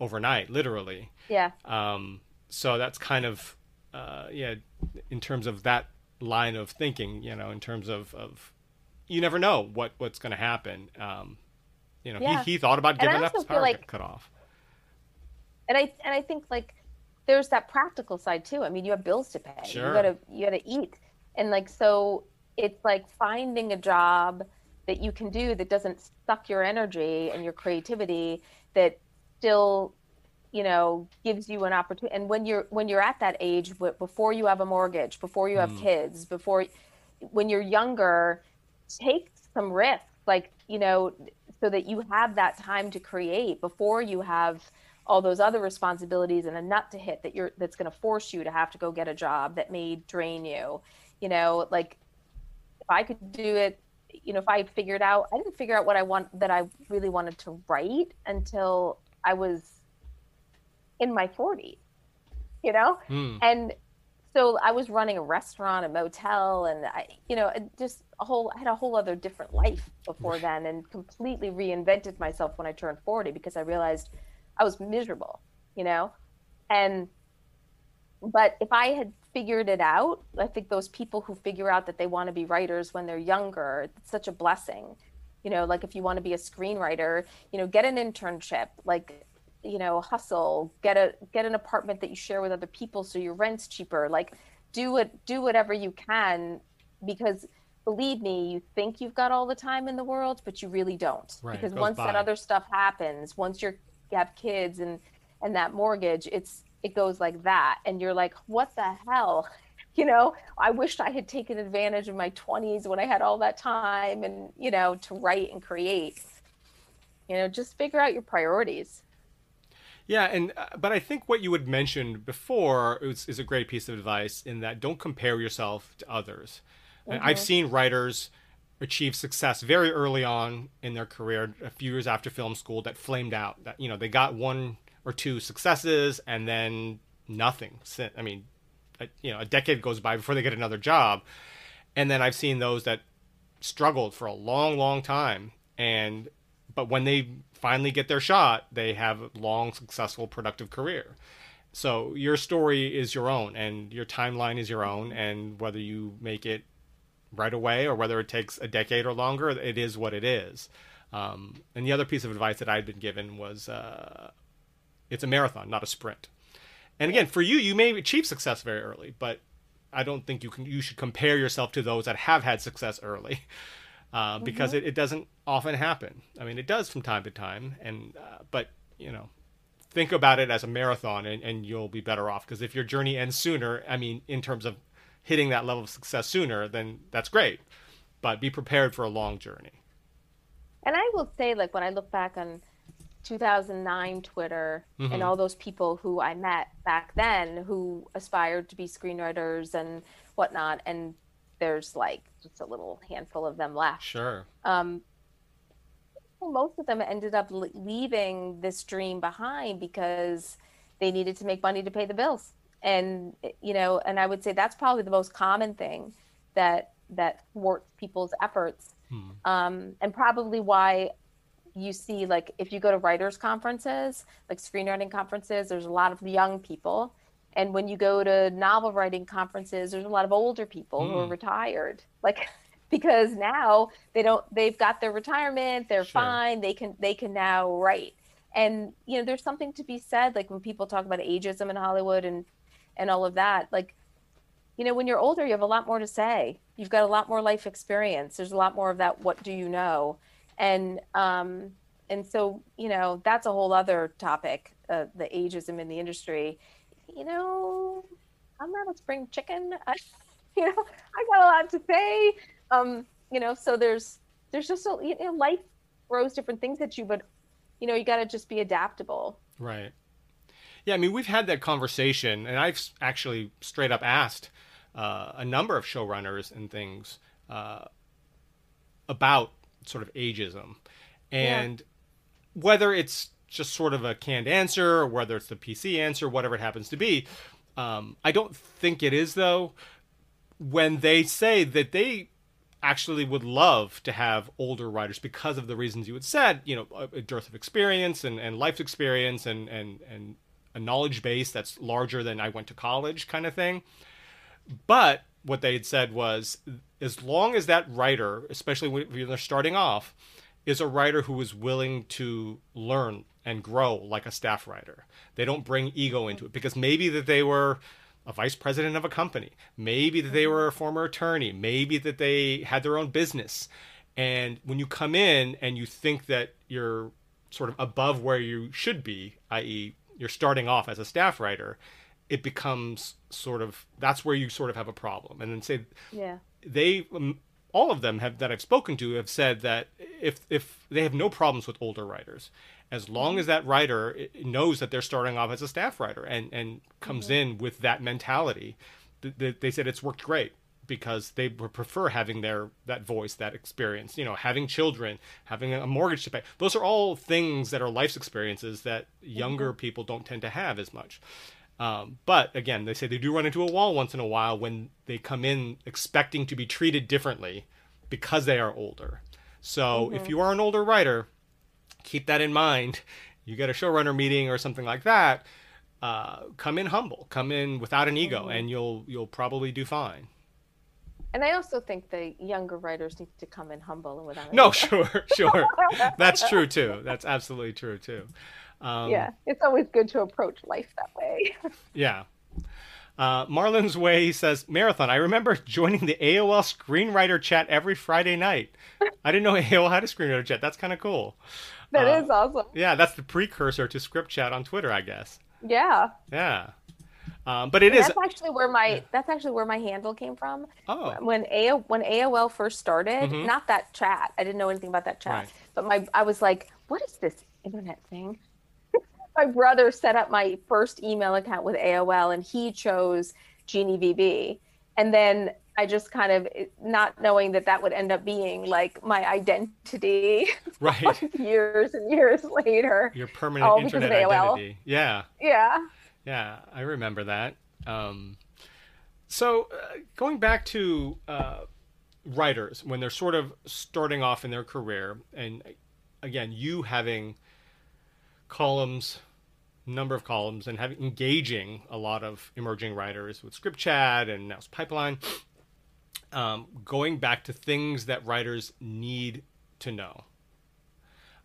overnight, literally. Yeah. Um. So that's kind of uh, yeah, in terms of that line of thinking, you know, in terms of, of you never know what, what's going to happen. Um, you know, yeah. he, he thought about giving up his power like, cut off. And I, and I think like there's that practical side too. I mean, you have bills to pay, sure. you gotta, you gotta eat. And like, so it's like finding a job that you can do that doesn't suck your energy and your creativity that still you know gives you an opportunity and when you're when you're at that age before you have a mortgage before you have mm. kids before when you're younger take some risks like you know so that you have that time to create before you have all those other responsibilities and a nut to hit that you're that's going to force you to have to go get a job that may drain you you know like if i could do it you know if i figured out i didn't figure out what i want that i really wanted to write until i was in my 40s, you know? Mm. And so I was running a restaurant, a motel, and I, you know, just a whole, I had a whole other different life before then and completely reinvented myself when I turned 40 because I realized I was miserable, you know? And, but if I had figured it out, I think those people who figure out that they want to be writers when they're younger, it's such a blessing. You know, like if you want to be a screenwriter, you know, get an internship, like you know hustle get a get an apartment that you share with other people so your rent's cheaper. Like do it do whatever you can because believe me you think you've got all the time in the world but you really don't. Right, because once by. that other stuff happens once you're you have kids and and that mortgage it's it goes like that. And you're like what the hell? You know i wished i had taken advantage of my 20s when i had all that time and you know to write and create. You know just figure out your priorities Yeah, and uh, but I think what you had mentioned before is, is a great piece of advice in that don't compare yourself to others. And I've seen writers achieve success very early on in their career, a few years after film school, that flamed out. That you know they got one or two successes and then nothing. I mean, a, you know, a decade goes by before they get another job, and then I've seen those that struggled for a long, long time, and but when they finally get their shot, they have a long, successful, productive career. So your story is your own, and your timeline is your own, and whether you make it right away or whether it takes a decade or longer, it is what it is. Um, and the other piece of advice that I'd been given was uh, it's a marathon, not a sprint. And again, for you, you may achieve success very early, but I don't think you can. You should compare yourself to those that have had success early, uh, because it, it doesn't often happen. I mean, it does from time to time, and uh, but you know, think about it as a marathon, and, and you'll be better off. Because if your journey ends sooner, I mean, in terms of hitting that level of success sooner, then that's great. But be prepared for a long journey. And I will say, like, when I look back on 2009 Twitter and all those people who I met back then who aspired to be screenwriters and whatnot, and there's like just a little handful of them left. Sure. Um, most of them ended up leaving this dream behind because they needed to make money to pay the bills. And, you know, and I would say that's probably the most common thing that that thwarts people's efforts um, and probably why you see like if you go to writers conferences like screenwriting conferences there's a lot of young people and when you go to novel writing conferences there's a lot of older people who are retired like because now they don't they've got their retirement they're Sure. fine they can they can now write and you know there's something to be said like when people talk about ageism in hollywood and and all of that like you know, when you're older, you have a lot more to say. You've got a lot more life experience. There's a lot more of that. What do you know? And um, and so you know that's a whole other topic. Uh, the ageism in the industry. You know, I'm not a spring chicken. I, you know, I got a lot to say. Um, you know, so there's there's just a you know life throws different things at you, but you know you got to just be adaptable. Right. Yeah, I mean, we've had that conversation, and I've actually straight up asked uh, a number of showrunners and things uh, about sort of ageism, and whether it's just sort of a canned answer or whether it's the PC answer, whatever it happens to be. Um, I don't think it is though. When they say that they actually would love to have older writers because of the reasons you had said, you know, a, dearth of experience and, and life experience and, and, and a knowledge base that's larger than I went to college kind of thing. But what they had said was as long as that writer, especially when they're starting off, is a writer who is willing to learn and grow like a staff writer. They don't bring ego into it because maybe that they were a vice president of a company, maybe that they were a former attorney, maybe that they had their own business. And when you come in and you think that you're sort of above where you should be, i.e., you're starting off as a staff writer, it becomes sort of that's where you sort of have a problem. And then say Yeah. they um, all of them have that I've spoken to have said that if if they have no problems with older writers, as long as that writer knows that they're starting off as a staff writer and and comes mm-hmm. in with that mentality, th- th- they said it's worked great because they prefer having their that voice, that experience. You know, having children, having a mortgage to pay. Those are all things that are life's experiences that younger mm-hmm. people don't tend to have as much. Um, but again, they say they do run into a wall once in a while when they come in expecting to be treated differently because they are older. So if mm-hmm. you are an older writer, keep that in mind. You get a showrunner meeting or something like that. Uh, come in humble, come in without an ego, and you'll you'll probably do fine. And I also think the younger writers need to come in humble and without. No, ego. sure, sure. That's true too. That's absolutely true too. Um, yeah, it's always good to approach life that way. yeah. Uh, Marlon's Way says, Marathon, I remember joining the AOL screenwriter chat every Friday night. I didn't know AOL had a screenwriter chat. That's kind of cool. That uh, is awesome. Yeah, that's the precursor to script chat on Twitter, I guess. Yeah. Yeah. Um, but it is. That's actually where my yeah. that's actually where my handle came from. Oh. When AOL when AOL first started, mm-hmm. not that chat. I didn't know anything about that chat. Right. But my I was like, what is this internet thing? my brother set up my first email account with AOL, and he chose Jeannie VB, and then I just kind of not knowing that that would end up being like my identity. Right. years and years later. Your permanent internet identity. Yeah. Yeah. Yeah, I remember that. Um, so uh, going back to uh, writers when they're sort of starting off in their career, and again, you having columns number of columns and having engaging a lot of emerging writers with script chat and now's pipeline. Um, going back to things that writers need to know.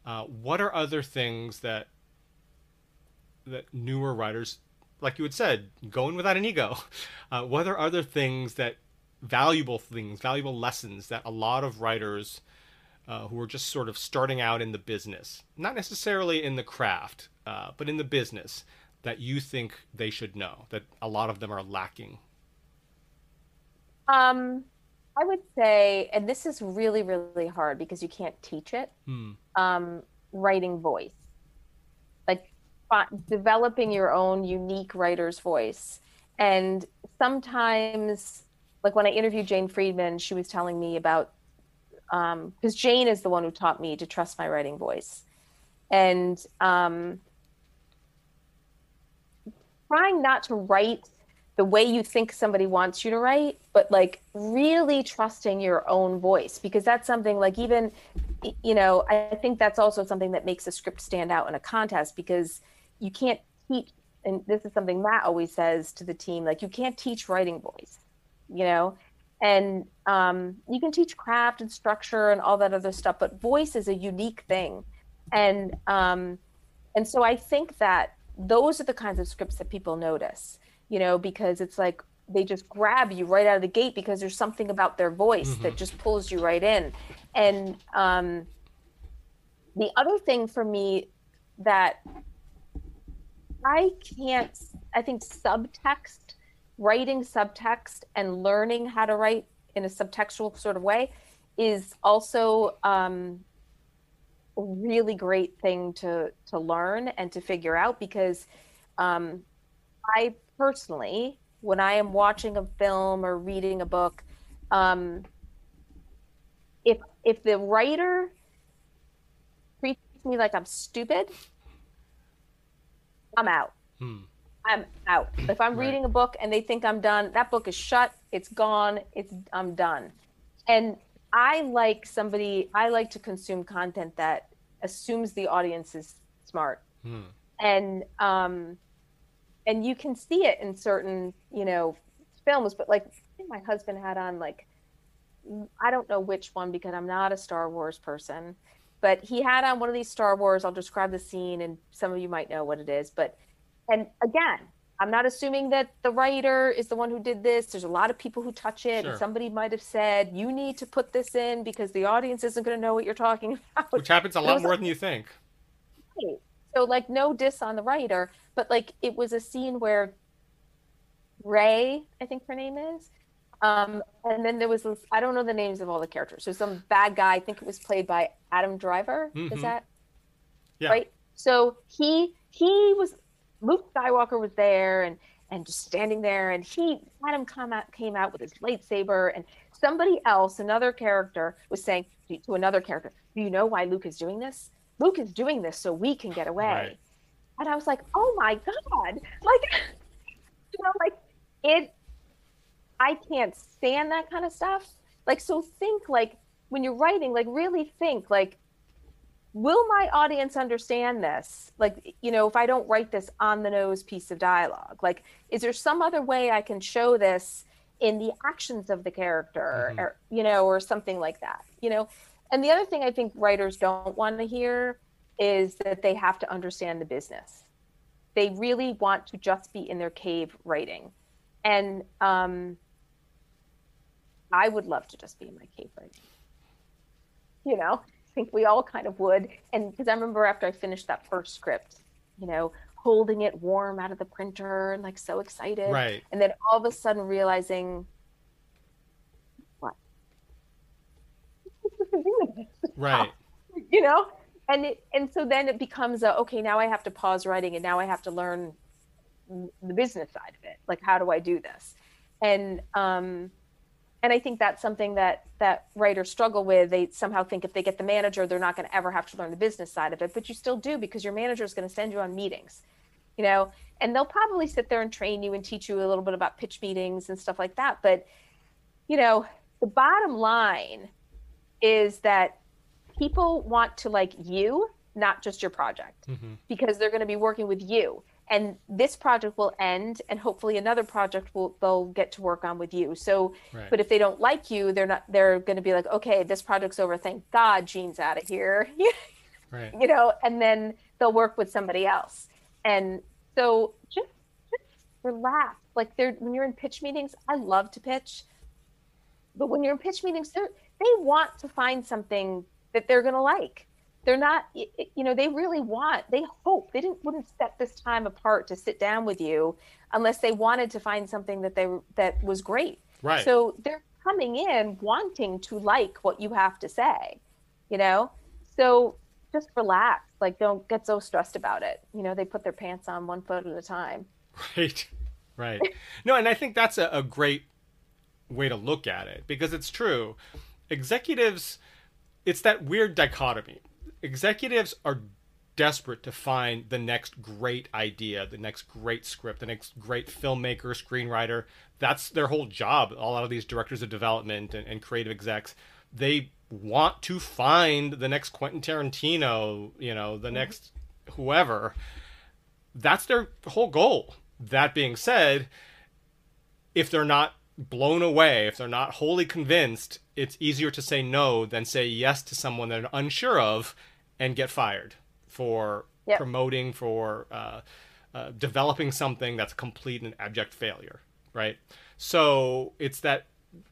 Uh, what are other things that that newer writers like you had said going without an ego? Uh, what are other things that valuable things valuable lessons that a lot of writers uh, who are just sort of starting out in the business, not necessarily in the craft, uh, but in the business that you think they should know that a lot of them are lacking? Um, I would say, and this is really, really hard because you can't teach it. Hmm. Um, writing voice, like developing your own unique writer's voice, and sometimes, like when I interviewed Jane Friedman, she was telling me about because um, Jane is the one who taught me to trust my writing voice, and um, trying not to write the way you think somebody wants you to write, but like really trusting your own voice because that's something like even you know I think that's also something that makes a script stand out in a contest because you can't teach and this is something Matt always says to the team like you can't teach writing voice you know and um, you can teach craft and structure and all that other stuff but voice is a unique thing and um, and so i think that those are the kinds of scripts that people notice you know because it's like they just grab you right out of the gate because there's something about their voice mm-hmm. that just pulls you right in and um, the other thing for me that i can't i think subtext writing subtext and learning how to write in a subtextual sort of way is also um, a really great thing to to learn and to figure out because um, I personally, when I am watching a film or reading a book, um, if if the writer treats me like I'm stupid, I'm out. Hmm. I'm out. If I'm right. reading a book and they think I'm done, that book is shut. It's gone. It's I'm done. And I like somebody. I like to consume content that assumes the audience is smart, hmm. and um, and you can see it in certain you know films. But like my husband had on like I don't know which one because I'm not a Star Wars person, but he had on one of these Star Wars. I'll describe the scene, and some of you might know what it is, but and again, I'm not assuming that the writer is the one who did this. There's a lot of people who touch it. Sure. And somebody might have said, you need to put this in because the audience isn't going to know what you're talking about. Which happens a lot more like, than you think. Right. So, like, no diss on the writer, but like, it was a scene where Rey, I think her name is, um, and then there was this, I don't know the names of all the characters. So, some bad guy, I think it was played by Adam Driver. Mm-hmm. Is that yeah. right? So, he he was Luke Skywalker was there and and just standing there and he had him come out came out with his lightsaber and somebody else another character was saying to another character do you know why luke is doing this? Luke is doing this so we can get away. Right. and i was like oh my god. Like you know like it i can't stand that kind of stuff. Like so think like when you're writing like really think like will my audience understand this like you know if i don't write this on the nose piece of dialogue like is there some other way i can show this in the actions of the character mm-hmm. or you know or something like that you know and the other thing i think writers don't want to hear is that they have to understand the business. They really want to just be in their cave writing. And um, I would love to just be in my cave writing. You know, think we all kind of would. And because I remember after I finished that first script, you know, holding it warm out of the printer and like so excited. Right. And then all of a sudden realizing, what? right. You know? And it, and so then it becomes a okay, now I have to pause writing and now I have to learn the business side of it. Like how do I do this? And um and I think that's something that that writers struggle with. They somehow think if they get the manager, they're not going to ever have to learn the business side of it, but you still do because your manager is going to send you on meetings, you know, and they'll probably sit there and train you and teach you a little bit about pitch meetings and stuff like that. But you know, the bottom line is that people want to like you, not just your project, mm-hmm. because they're going to be working with you and this project will end and hopefully another project will they'll get to work on with you. So right. but if they don't like you they're not they're going to be like okay this project's over. Thank god Jeanne's out of here. Right. you know and then they'll work with somebody else. And so just, just relax. Like they're when you're in pitch meetings i love to pitch. But when you're in pitch meetings they they want to find something that they're going to like they're not you know they really want they hope they didn't wouldn't set this time apart to sit down with you unless they wanted to find something that they that was great. Right. So they're coming in wanting to like what you have to say you know? So just relax like don't get so stressed about it. You know they put their pants on one foot at a time. Right right. No and i think that's a, a great way to look at it because it's true. Executives it's that weird dichotomy executives are desperate to find the next great idea, the next great script, the next great filmmaker, screenwriter. That's their whole job. A lot of these directors of development and, and creative execs, they want to find the next Quentin Tarantino, you know, the mm-hmm. next whoever. That's their whole goal. That being said, if they're not blown away, if they're not wholly convinced, it's easier to say no than say yes to someone they're unsure of and get fired for yep. promoting for uh, uh, developing something that's complete and abject failure right? So it's that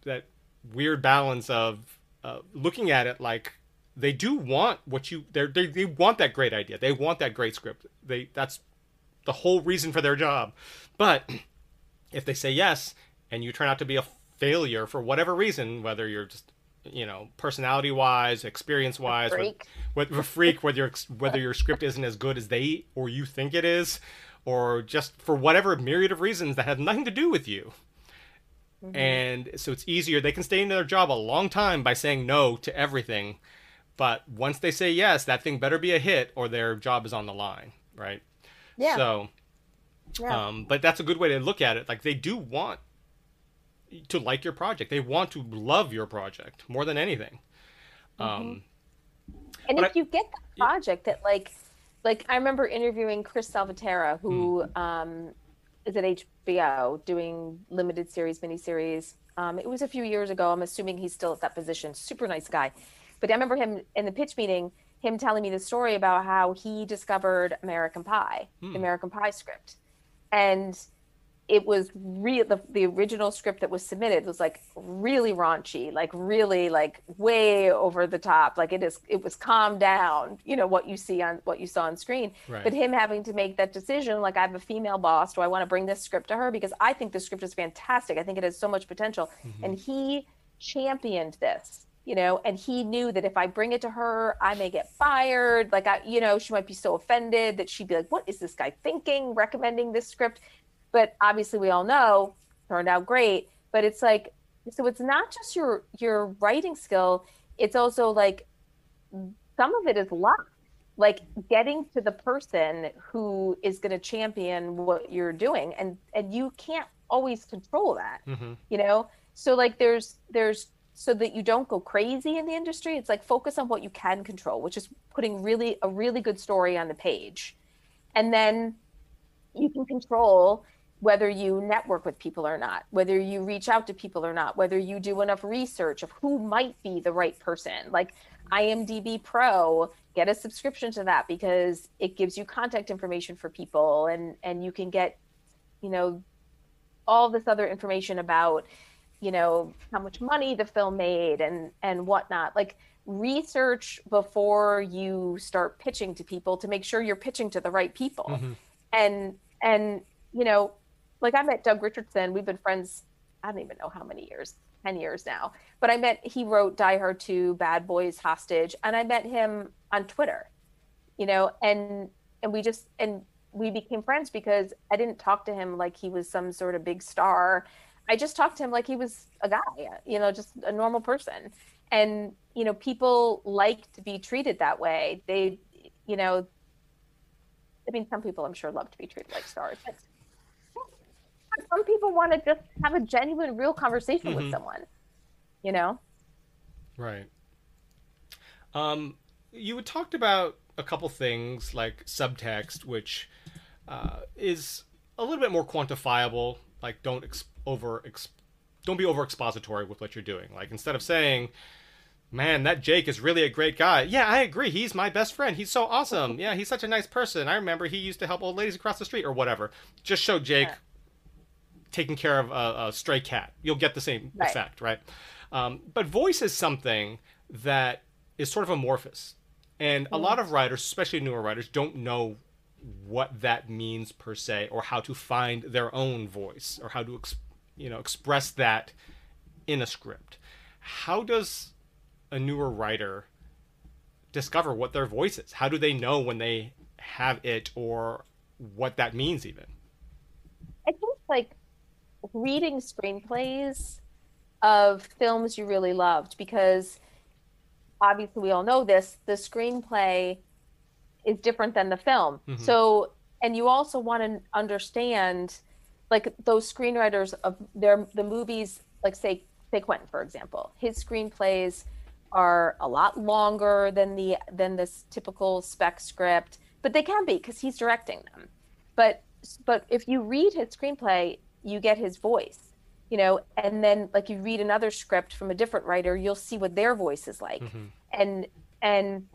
that weird balance of uh, looking at it like they do want what you they they want that great idea. They want that great script. They that's the whole reason for their job. But if they say yes and you turn out to be a failure for whatever reason whether you're just you know, personality wise, experience wise, with a freak, whether your whether your script isn't as good as they or you think it is, or just for whatever myriad of reasons that have nothing to do with you. Mm-hmm. And so it's easier. They can stay in their job a long time by saying no to everything. But once they say yes, that thing better be a hit or their job is on the line, right? Yeah. So, yeah. Um, but that's a good way to look at it. Like they do want to like your project. They want to love your project more than anything. Mm-hmm. Um, and if I, you get the project that like, like I remember interviewing Chris Salvatierra, who mm. um, is at HBO doing limited series, miniseries. Um, it was a few years ago. I'm assuming he's still at that position. Super nice guy. But I remember him in the pitch meeting, him telling me the story about how he discovered American Pie, mm. the American Pie script. And it was real the, the original script that was submitted was like really raunchy like really like way over the top. Like it is it was calmed down you know what you see on what you saw on screen. Right. but him having to make that decision like i have a female boss do i want to bring this script to her? Because i think the script is fantastic. I think it has so much potential. Mm-hmm. and he championed this you know and he knew that if i bring it to her i may get fired. Like i you know she might be so offended that she'd be like what is this guy thinking recommending this script but obviously we all know turned out great but it's like so it's not just your your writing skill it's also like some of it is luck. Like getting to the person who is going to champion what you're doing and and you can't always control that mm-hmm. you know? So like there's there's so that you don't go crazy in the industry it's like focus on what you can control which is putting really a really good story on the page. And then you can control whether you network with people or not, whether you reach out to people or not, whether you do enough research of who might be the right person. Like IMDb Pro get a subscription to that because it gives you contact information for people and and you can get you know all this other information about you know how much money the film made and and whatnot like research before you start pitching to people to make sure you're pitching to the right people mm-hmm. and and you know like i met doug richardson. We've been friends i don't even know how many years 10 years now. But i met he wrote die hard 2 bad boys hostage and i met him on twitter you know and and we just and we became friends because i didn't talk to him like he was some sort of big star. I just talked to him like he was a guy you know just a normal person. And you know people like to be treated that way. They you know i mean some people i'm sure love to be treated like stars but some people want to just have a genuine real conversation mm-hmm. with someone you know right um you had talked about a couple things like subtext which uh, is a little bit more quantifiable like don't ex- over ex- don't be over expository with what you're doing like instead of saying man, that Jake is really a great guy. Yeah, I agree. He's my best friend. He's so awesome. Yeah, he's such a nice person. I remember he used to help old ladies across the street or whatever. Just show Jake yeah. Taking care of a, a, stray cat. You'll get the same right. effect, right? Um, but voice is something that is sort of amorphous. And mm. a lot of writers, especially newer writers, don't know what that means per se or how to find their own voice or how to ex- you know express that in a script. How does a newer writer discover what their voice is? How do they know when they have it or what that means even? I think like reading screenplays of films you really loved because obviously we all know this the screenplay is different than the film. Mm-hmm. So and you also want to understand like those screenwriters of their the movies like say say Quentin for example his screenplays are a lot longer than the than this typical spec script, but they can be because he's directing them. But but if you read his screenplay, you get his voice, you know, and then like you read another script from a different writer, you'll see what their voice is like, mm-hmm. and and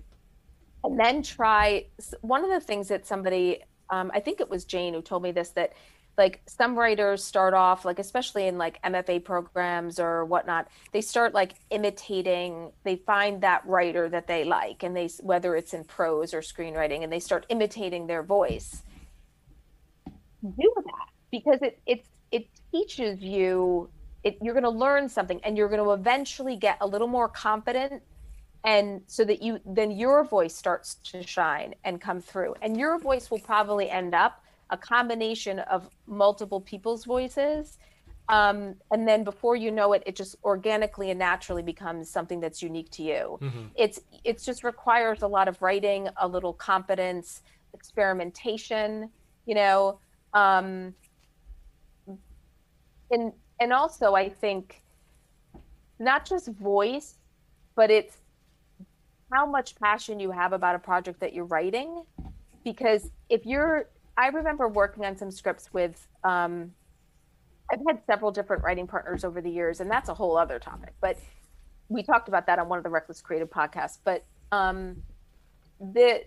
and then try one of the things that somebody um, I think it was Jane who told me this that like some writers start off like especially in like mfa programs or whatnot they start like imitating they find that writer that they like and they whether it's in prose or screenwriting and they start imitating their voice do that because it it's it teaches you it, you're going to learn something and you're going to eventually get a little more confident and so that you then your voice starts to shine and come through and your voice will probably end up a combination of multiple people's voices. Um, and then before you know it, it just organically and naturally becomes something that's unique to you. Mm-hmm. It's it just requires a lot of writing, a little competence, experimentation, you know, um, and and also I think not just voice, but it's how much passion you have about a project that you're writing. Because if you're I remember working on some scripts with. Um, I've had several different writing partners over the years, and that's a whole other topic. But we talked about that on one of the Reckless Creative podcasts. But um, the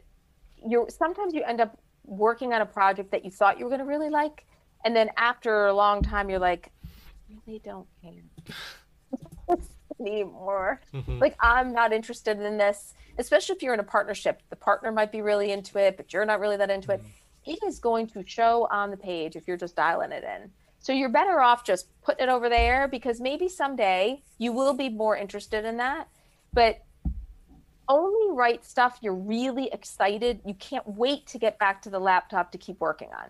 you sometimes you end up working on a project that you thought you were going to really like, and then after a long time, you're like, I really don't care anymore. Mm-hmm. Like I'm not interested in this, especially if you're in a partnership. The partner might be really into it, but you're not really that into mm-hmm. it it is going to show on the page if you're just dialing it in. So you're better off just putting it over there because maybe someday you will be more interested in that. But only write stuff you're really excited. You can't wait to get back to the laptop to keep working on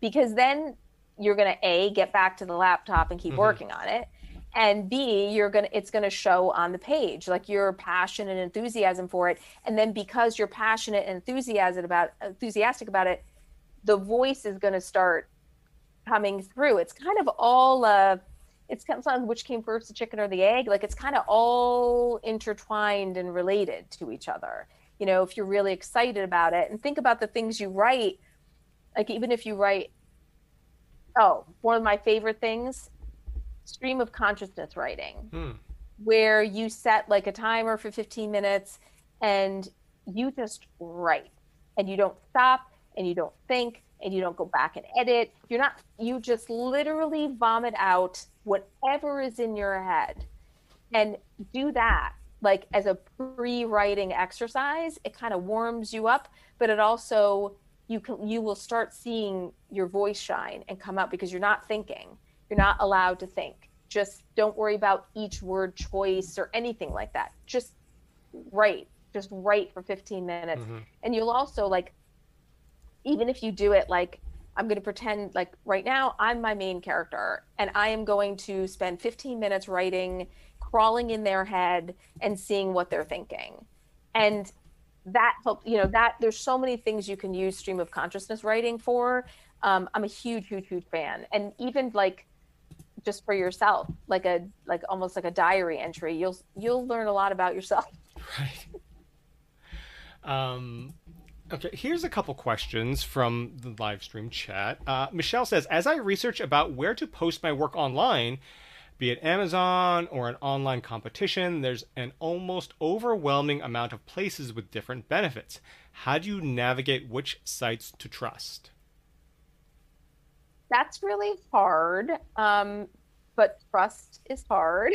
because then you're going to A, get back to the laptop and keep mm-hmm. working on it. And B, you're going to, it's going to show on the page, like your passion and enthusiasm for it. And then because you're passionate and enthusiastic about, enthusiastic about it, the voice is going to start coming through. It's kind of all uh, it's kind of which came first, the chicken or the egg. Like it's kind of all intertwined and related to each other. You know, if you're really excited about it, and think about the things you write. Like even if you write, oh, one of my favorite things, stream of consciousness writing, hmm. where you set like a timer for 15 minutes and you just write and you don't stop and you don't think and you don't go back and edit. You're not, you just literally vomit out whatever is in your head and do that like as a pre-writing exercise. It kind of warms you up, but it also, you can, you will start seeing your voice shine and come out because you're not thinking. You're not allowed to think. Just don't worry about each word choice or anything like that. Just write. Just write for 15 minutes. Mm-hmm. And you'll also like even if you do it like I'm going to pretend like right now I'm my main character and I am going to spend 15 minutes writing, crawling in their head and seeing what they're thinking. And that help you know that there's so many things you can use stream of consciousness writing for. Um, I'm a huge, huge, huge fan. And even like just for yourself, like a like almost like a diary entry, you'll you'll learn a lot about yourself. Right. Um, Okay, here's a couple questions from the live stream chat. Uh, Michelle says, as I research about where to post my work online, be it Amazon or an online competition, there's an almost overwhelming amount of places with different benefits. How do you navigate which sites to trust? That's really hard, um, but trust is hard.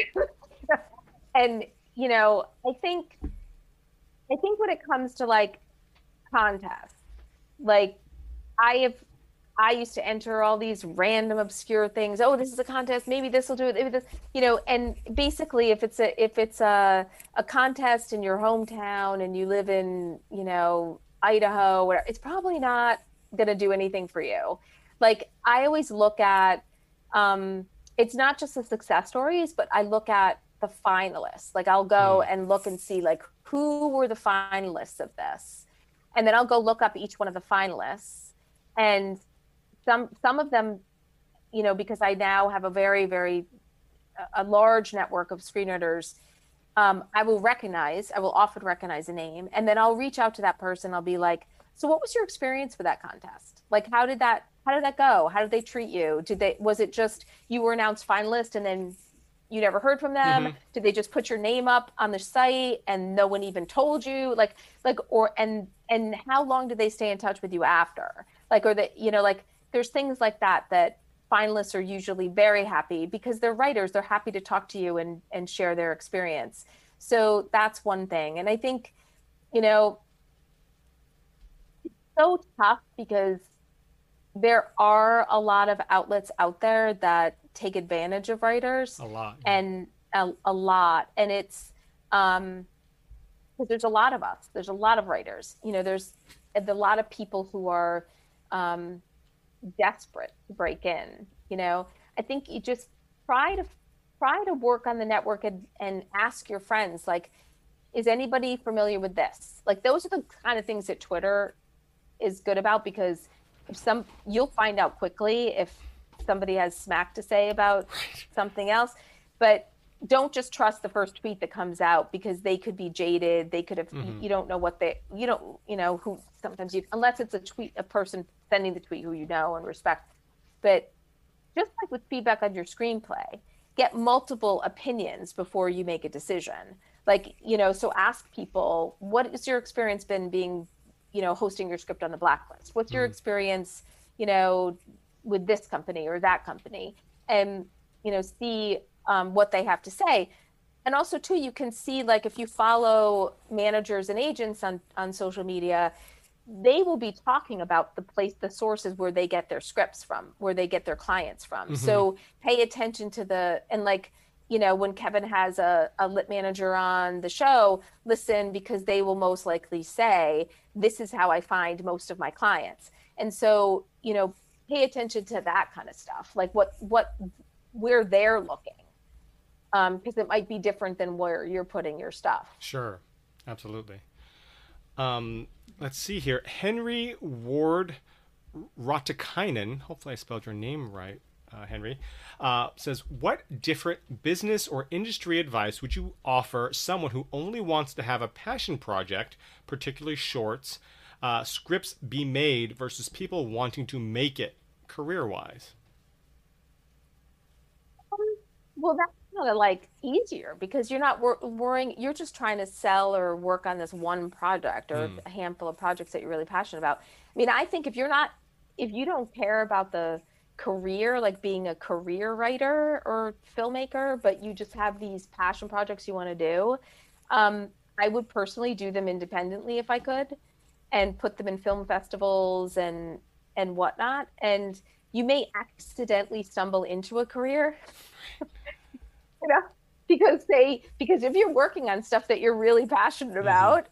and you know, I think, I think when it comes to like contests. Like I have I used to enter all these random obscure things. Oh, this is a contest. Maybe this will do it. Maybe this, you know. And basically, if it's a if it's a a contest in your hometown and you live in you know Idaho, whatever, it's probably not going to do anything for you. Like I always look at, um, it's not just the success stories, but I look at the finalists. Like I'll go mm. and look and see like who were the finalists of this and then I'll go look up each one of the finalists, and some some of them, you know, because I now have a very very a large network of screenwriters. Um, I will recognize, I will often recognize a name, and then I'll reach out to that person. I'll be like, "So, what was your experience for that contest? Like, how did that, how did that go? How did they treat you? Did they, was it just you were announced finalist and then you never heard from them mm-hmm. did they just put your name up on the site and no one even told you like like or and and how long did they stay in touch with you after like or that you know like there's things like that that finalists are usually very happy because they're writers they're happy to talk to you and and share their experience. So that's one thing. And i think you know it's so tough because there are a lot of outlets out there that take advantage of writers a lot and a, a lot. And it's um because there's a lot of us there's a lot of writers. You know there's a lot of people who are um desperate to break in you know i think you just try to try to work on the network and, and ask your friends like is anybody familiar with this like those are the kind of things that twitter is good about because if some you'll find out quickly if somebody has smack to say about something else. But don't just trust the first tweet that comes out because they could be jaded. They could have, mm-hmm. you don't know what they, you don't, you know, who sometimes you, unless it's a tweet, a person sending the tweet who you know and respect. But just like with feedback on your screenplay, get multiple opinions before you make a decision. Like, you know, so ask people, what has your experience been being, you know, hosting your script on the blacklist? What's your mm-hmm. experience, you know, with this company or that company and you know see um, what they have to say and also too you can see like if you follow managers and agents on on social media they will be talking about the place the sources where they get their scripts from where they get their clients from. Mm-hmm. so pay attention to the and like you know when kevin has a, a lit manager on the show listen because they will most likely say this is how i find most of my clients. And so you know pay attention to that kind of stuff like what what where they're looking um because it might be different than where you're putting your stuff. Sure. Absolutely um let's see here henry ward Ratikainen, hopefully I spelled your name right, uh, Henry, uh, says, What different business or industry advice would you offer someone who only wants to have a passion project, particularly shorts, uh, scripts be made versus people wanting to make it career wise? Um, well, that's kind of like easier because you're not wor- worrying you're just trying to sell or work on this one project or Mm. a handful of projects that you're really passionate about i mean i think if you're not if you don't care about the career like being a career writer or filmmaker but you just have these passion projects you want to do um, i would personally do them independently if i could and put them in film festivals and and whatnot and you may accidentally stumble into a career you know because they because if you're working on stuff that you're really passionate about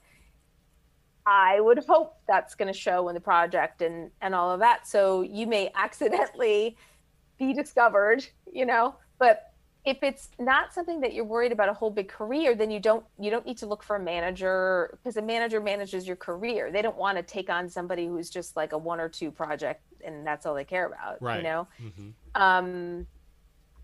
i would hope that's going to show in the project and and all of that. So you may accidentally be discovered you know but if it's not something that you're worried about a whole big career then you don't you don't need to look for a manager because a manager manages your career. They don't want to take on somebody who's just like a one or two project and that's all they care about Right. you know? Hmm um,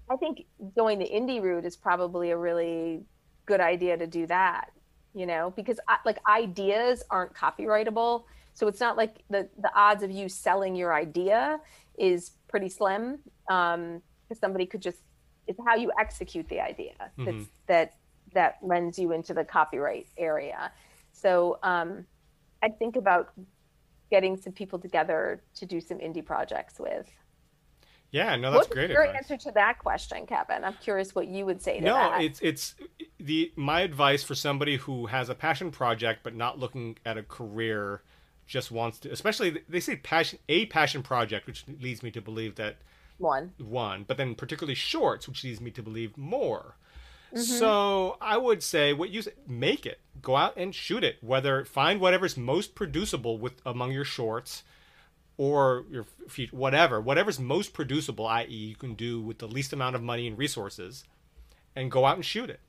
I think going the indie route is probably a really good idea to do that, you know, because I, like ideas aren't copyrightable. So it's not like the, the odds of you selling your idea is pretty slim. Um, because somebody could just, it's how you execute the idea Mhm. that's, that, that lends you into the copyright area. So, um, I think about getting some people together to do some indie projects with. Yeah, no, that's What's great your advice. answer to that question, Kevin? I'm curious what you would say to No, that. it's it's the my advice for somebody who has a passion project but not looking at a career, just wants to. Especially they say passion a passion project, which leads me to believe that One. one, but then particularly shorts, which leads me to believe more. Mm-hmm. So I would say what you say, make it. Go out and shoot it. Whether find whatever's most producible with among your shorts or your feet, whatever, whatever's most producible, i.e., you can do with the least amount of money and resources, and go out and shoot it.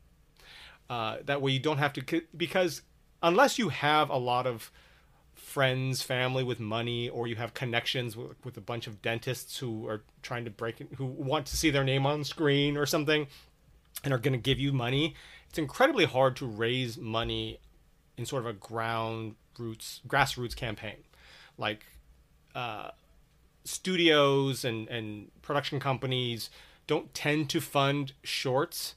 Uh, that way, you don't have to because unless you have a lot of friends, family with money, or you have connections with, with a bunch of dentists who are trying to break, who want to see their name on screen or something, and are going to give you money. It's incredibly hard to raise money in sort of a ground roots, grassroots campaign, like uh, studios and and production companies don't tend to fund shorts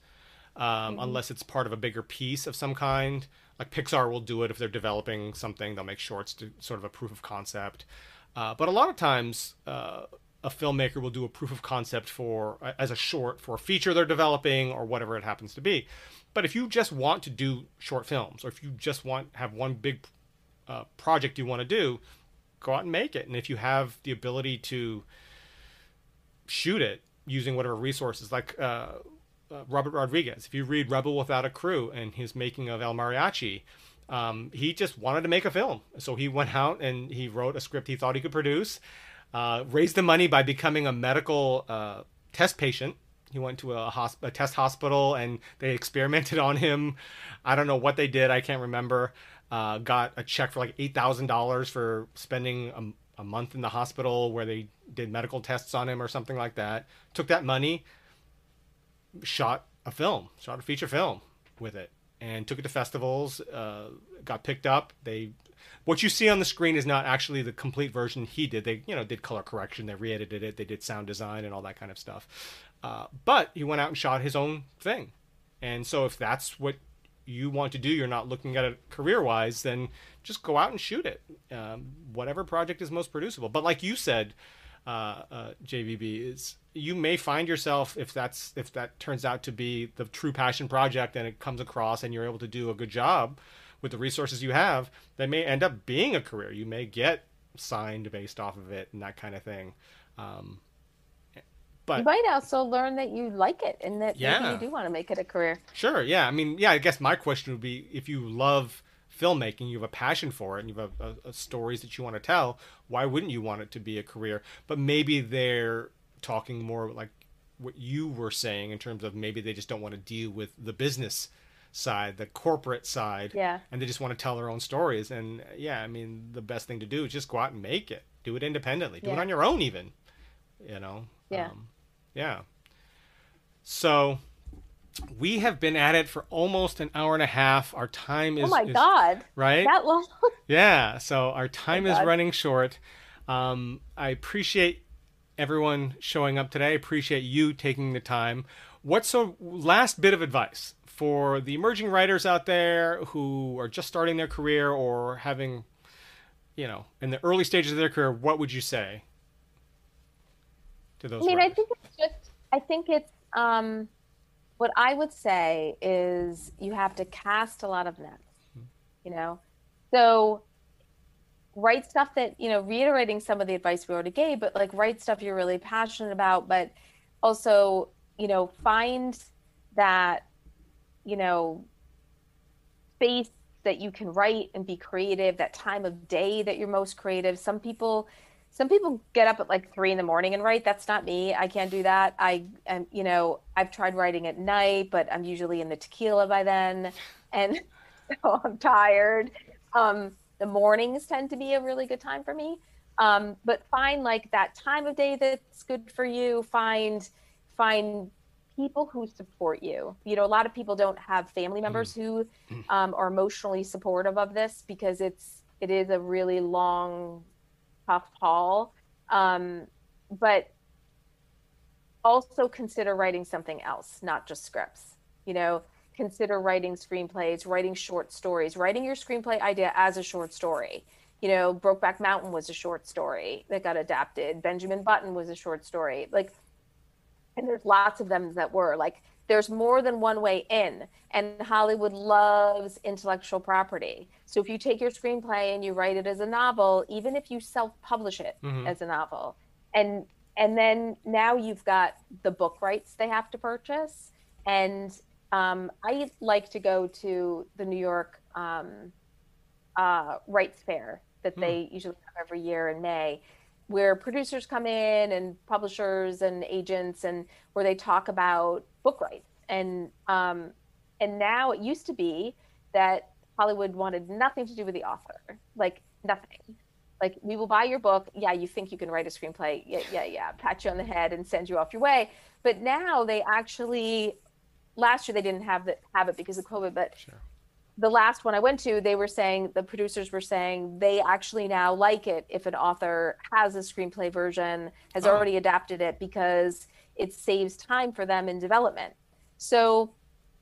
um, unless it's part of a bigger piece of some kind. Like Pixar will do it if they're developing something; they'll make shorts to sort of a proof of concept. Uh, but a lot of times, uh, a filmmaker will do a proof of concept for as a short for a feature they're developing or whatever it happens to be. But if you just want to do short films, or if you just want have one big uh, project you want to do, go out and make it. And if you have the ability to shoot it using whatever resources, like uh, uh, Robert Rodriguez, if you read Rebel Without a Crew and his making of El Mariachi, um, he just wanted to make a film. So he went out and he wrote a script he thought he could produce, uh, raised the money by becoming a medical uh, test patient. He went to a, hosp- a test hospital and they experimented on him. I don't know what they did. I can't remember. Uh, got a check for like eight thousand dollars for spending a, a month in the hospital where they did medical tests on him or something like that. Took that money, shot a film, shot a feature film with it, and took it to festivals. Uh, got picked up. They, what you see on the screen is not actually the complete version he did. They, you know, did color correction. They re-edited it. They did sound design and all that kind of stuff. Uh, but he went out and shot his own thing. And so if that's what you want to do, you're not looking at it career wise, then just go out and shoot it. Um, whatever project is most producible. But like you said, uh, uh, JVB is you may find yourself if that's if that turns out to be the true passion project and it comes across and you're able to do a good job with the resources you have, that may end up being a career. You may get signed based off of it and that kind of thing. Um, but you might also learn that you like it and that Yeah. maybe you do want to make it a career. Sure. Yeah. I mean, yeah. I guess my question would be: if you love filmmaking, you have a passion for it, and you have a, a, a stories that you want to tell, why wouldn't you want it to be a career? But maybe they're talking more like what you were saying in terms of maybe they just don't want to deal with the business side, the corporate side, Yeah. and they just want to tell their own stories. And yeah, I mean, the best thing to do is just go out and make it. Do it independently. Do it on your own, even. You know. Yeah. Um, yeah. So we have been at it for almost an hour and a half. Our time is oh my is- God. right. That long? Yeah. So our time is God. running short. Um, I appreciate everyone showing up today. I appreciate you taking the time. What's a last bit of advice for the emerging writers out there who are just starting their career or having, you know, in the early stages of their career? What would you say to those? I mean, writers? I think. I think it's. Um, what I would say is you have to cast a lot of nets. You know, so write stuff that you know reiterating some of the advice we already gave but like write stuff you're really passionate about but also you know find that you know space that you can write and be creative that time of day that you're most creative some people some people get up at like three in the morning and write. That's not me. I can't do that. I am you know i've tried writing at night but i'm usually in the tequila by then. And so i'm tired. Um the mornings tend to be a really good time for me. Um, but find like that time of day that's good for you. Find find people who support you. You know a lot of people don't have family members who um, are emotionally supportive of this because it's it is a really long tough haul um, but also consider writing something else not just scripts you know consider writing screenplays, writing short stories, writing your screenplay idea as a short story. You know, Brokeback Mountain was a short story that got adapted. Benjamin Button was a short story. Like, and there's lots of them that were like, there's more than one way in. And Hollywood loves intellectual property. So if you take your screenplay and you write it as a novel, even if you self-publish it Mhm. as a novel, and and then now you've got the book rights they have to purchase, and um, I like to go to the New York um, uh, Rights Fair that they usually have every year in May, where producers come in and publishers and agents, and where they talk about book rights. And um, and now it used to be that Hollywood wanted nothing to do with the author, like nothing. Like we will buy your book. Yeah, you think you can write a screenplay? Yeah, yeah, yeah. Pat you on the head and send you off your way. But now they actually last year they didn't have the have it because of COVID, but Sure. The last one I went to, they were saying the producers were saying they actually now like it if an author has a screenplay version, has Oh. already adapted it because it saves time for them in development. So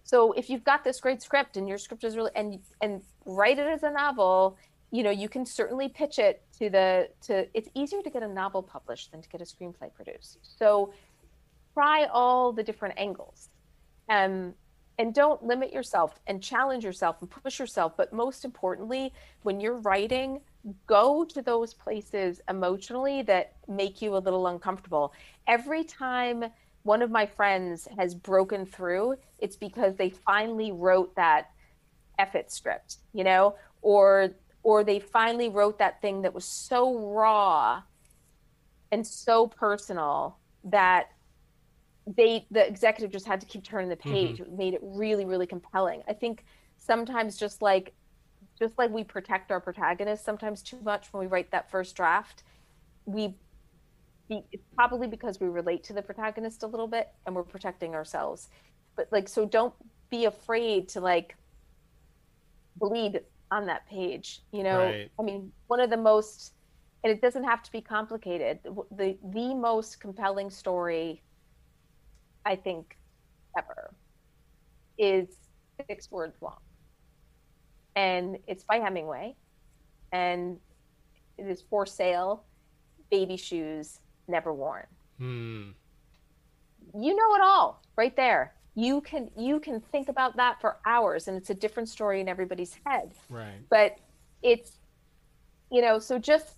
so if you've got this great script and your script is really and and write it as a novel, you know, you can certainly pitch it to the to it's easier to get a novel published than to get a screenplay produced. So try all the different angles um, and don't limit yourself and challenge yourself and push yourself. But most importantly when you're writing go to those places emotionally that make you a little uncomfortable. Every time one of my friends has broken through it's because they finally wrote that it script you know or or they finally wrote that thing that was so raw and so personal that they the executive just had to keep turning the mm-hmm. page. It made it really really compelling. I think sometimes just like just like we protect our protagonists sometimes too much when we write that first draft we be, it's probably because we relate to the protagonist a little bit and we're protecting ourselves. But like so don't be afraid to like bleed on that page you know? Right. i mean one of the most and it doesn't have to be complicated. The, the most compelling story I think ever is six words long. And it's by Hemingway. And it is for sale, baby shoes never worn. Hmm. You know it all right there. You can you can think about that for hours and it's a different story in everybody's head. Right. But it's you know, so just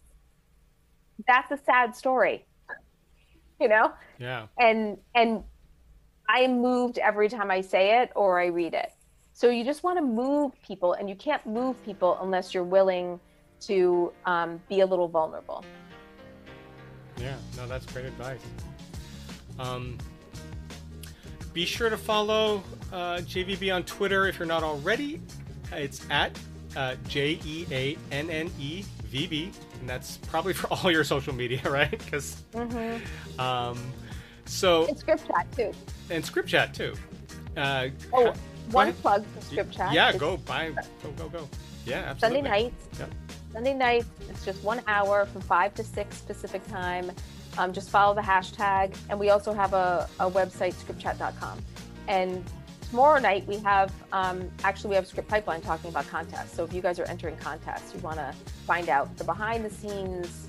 that's a sad story. You know? Yeah. and and I am moved every time I say it or I read it. So you just want to move people, and you can't move people unless you're willing to um, be a little vulnerable. Yeah, no, that's great advice. Um, be sure to follow uh, JVB on Twitter if you're not already. It's at uh, J E A N N E V B, and that's probably for all your social media, right? Because um, so It's script chat too. and script chat too. Uh, Oh, one plug for script chat. Yeah, go buy, go go go. Yeah, Sunday absolutely. nights. Yep. Sunday nights. It's just one hour from five to six Pacific time. Um, just follow the hashtag. And we also have a, a website, scriptchat.com. And tomorrow night we have um, actually we have script pipeline talking about contests. So if you guys are entering contests, you want to find out the behind the scenes.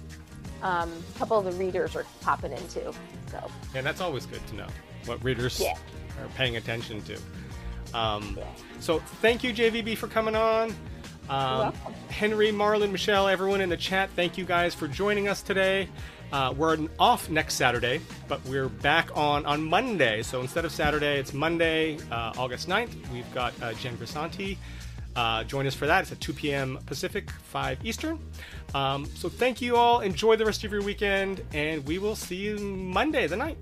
Um, a couple of the readers are popping into. So and that's always good to know what readers Yeah. are paying attention to. Um, Yeah. So thank you, JVB, for coming on. Um. Henry, Marlon, Michelle, everyone in the chat, thank you guys for joining us today. Uh, we're off next Saturday, but we're back on on Monday. So instead of Saturday, it's Monday, uh, August 9th. We've got uh, Jen Grisanti. Uh, join us for that. It's at 2 p.m. Pacific, 5 Eastern. Um, so thank you all. Enjoy the rest of your weekend, and we will see you Monday the 9th.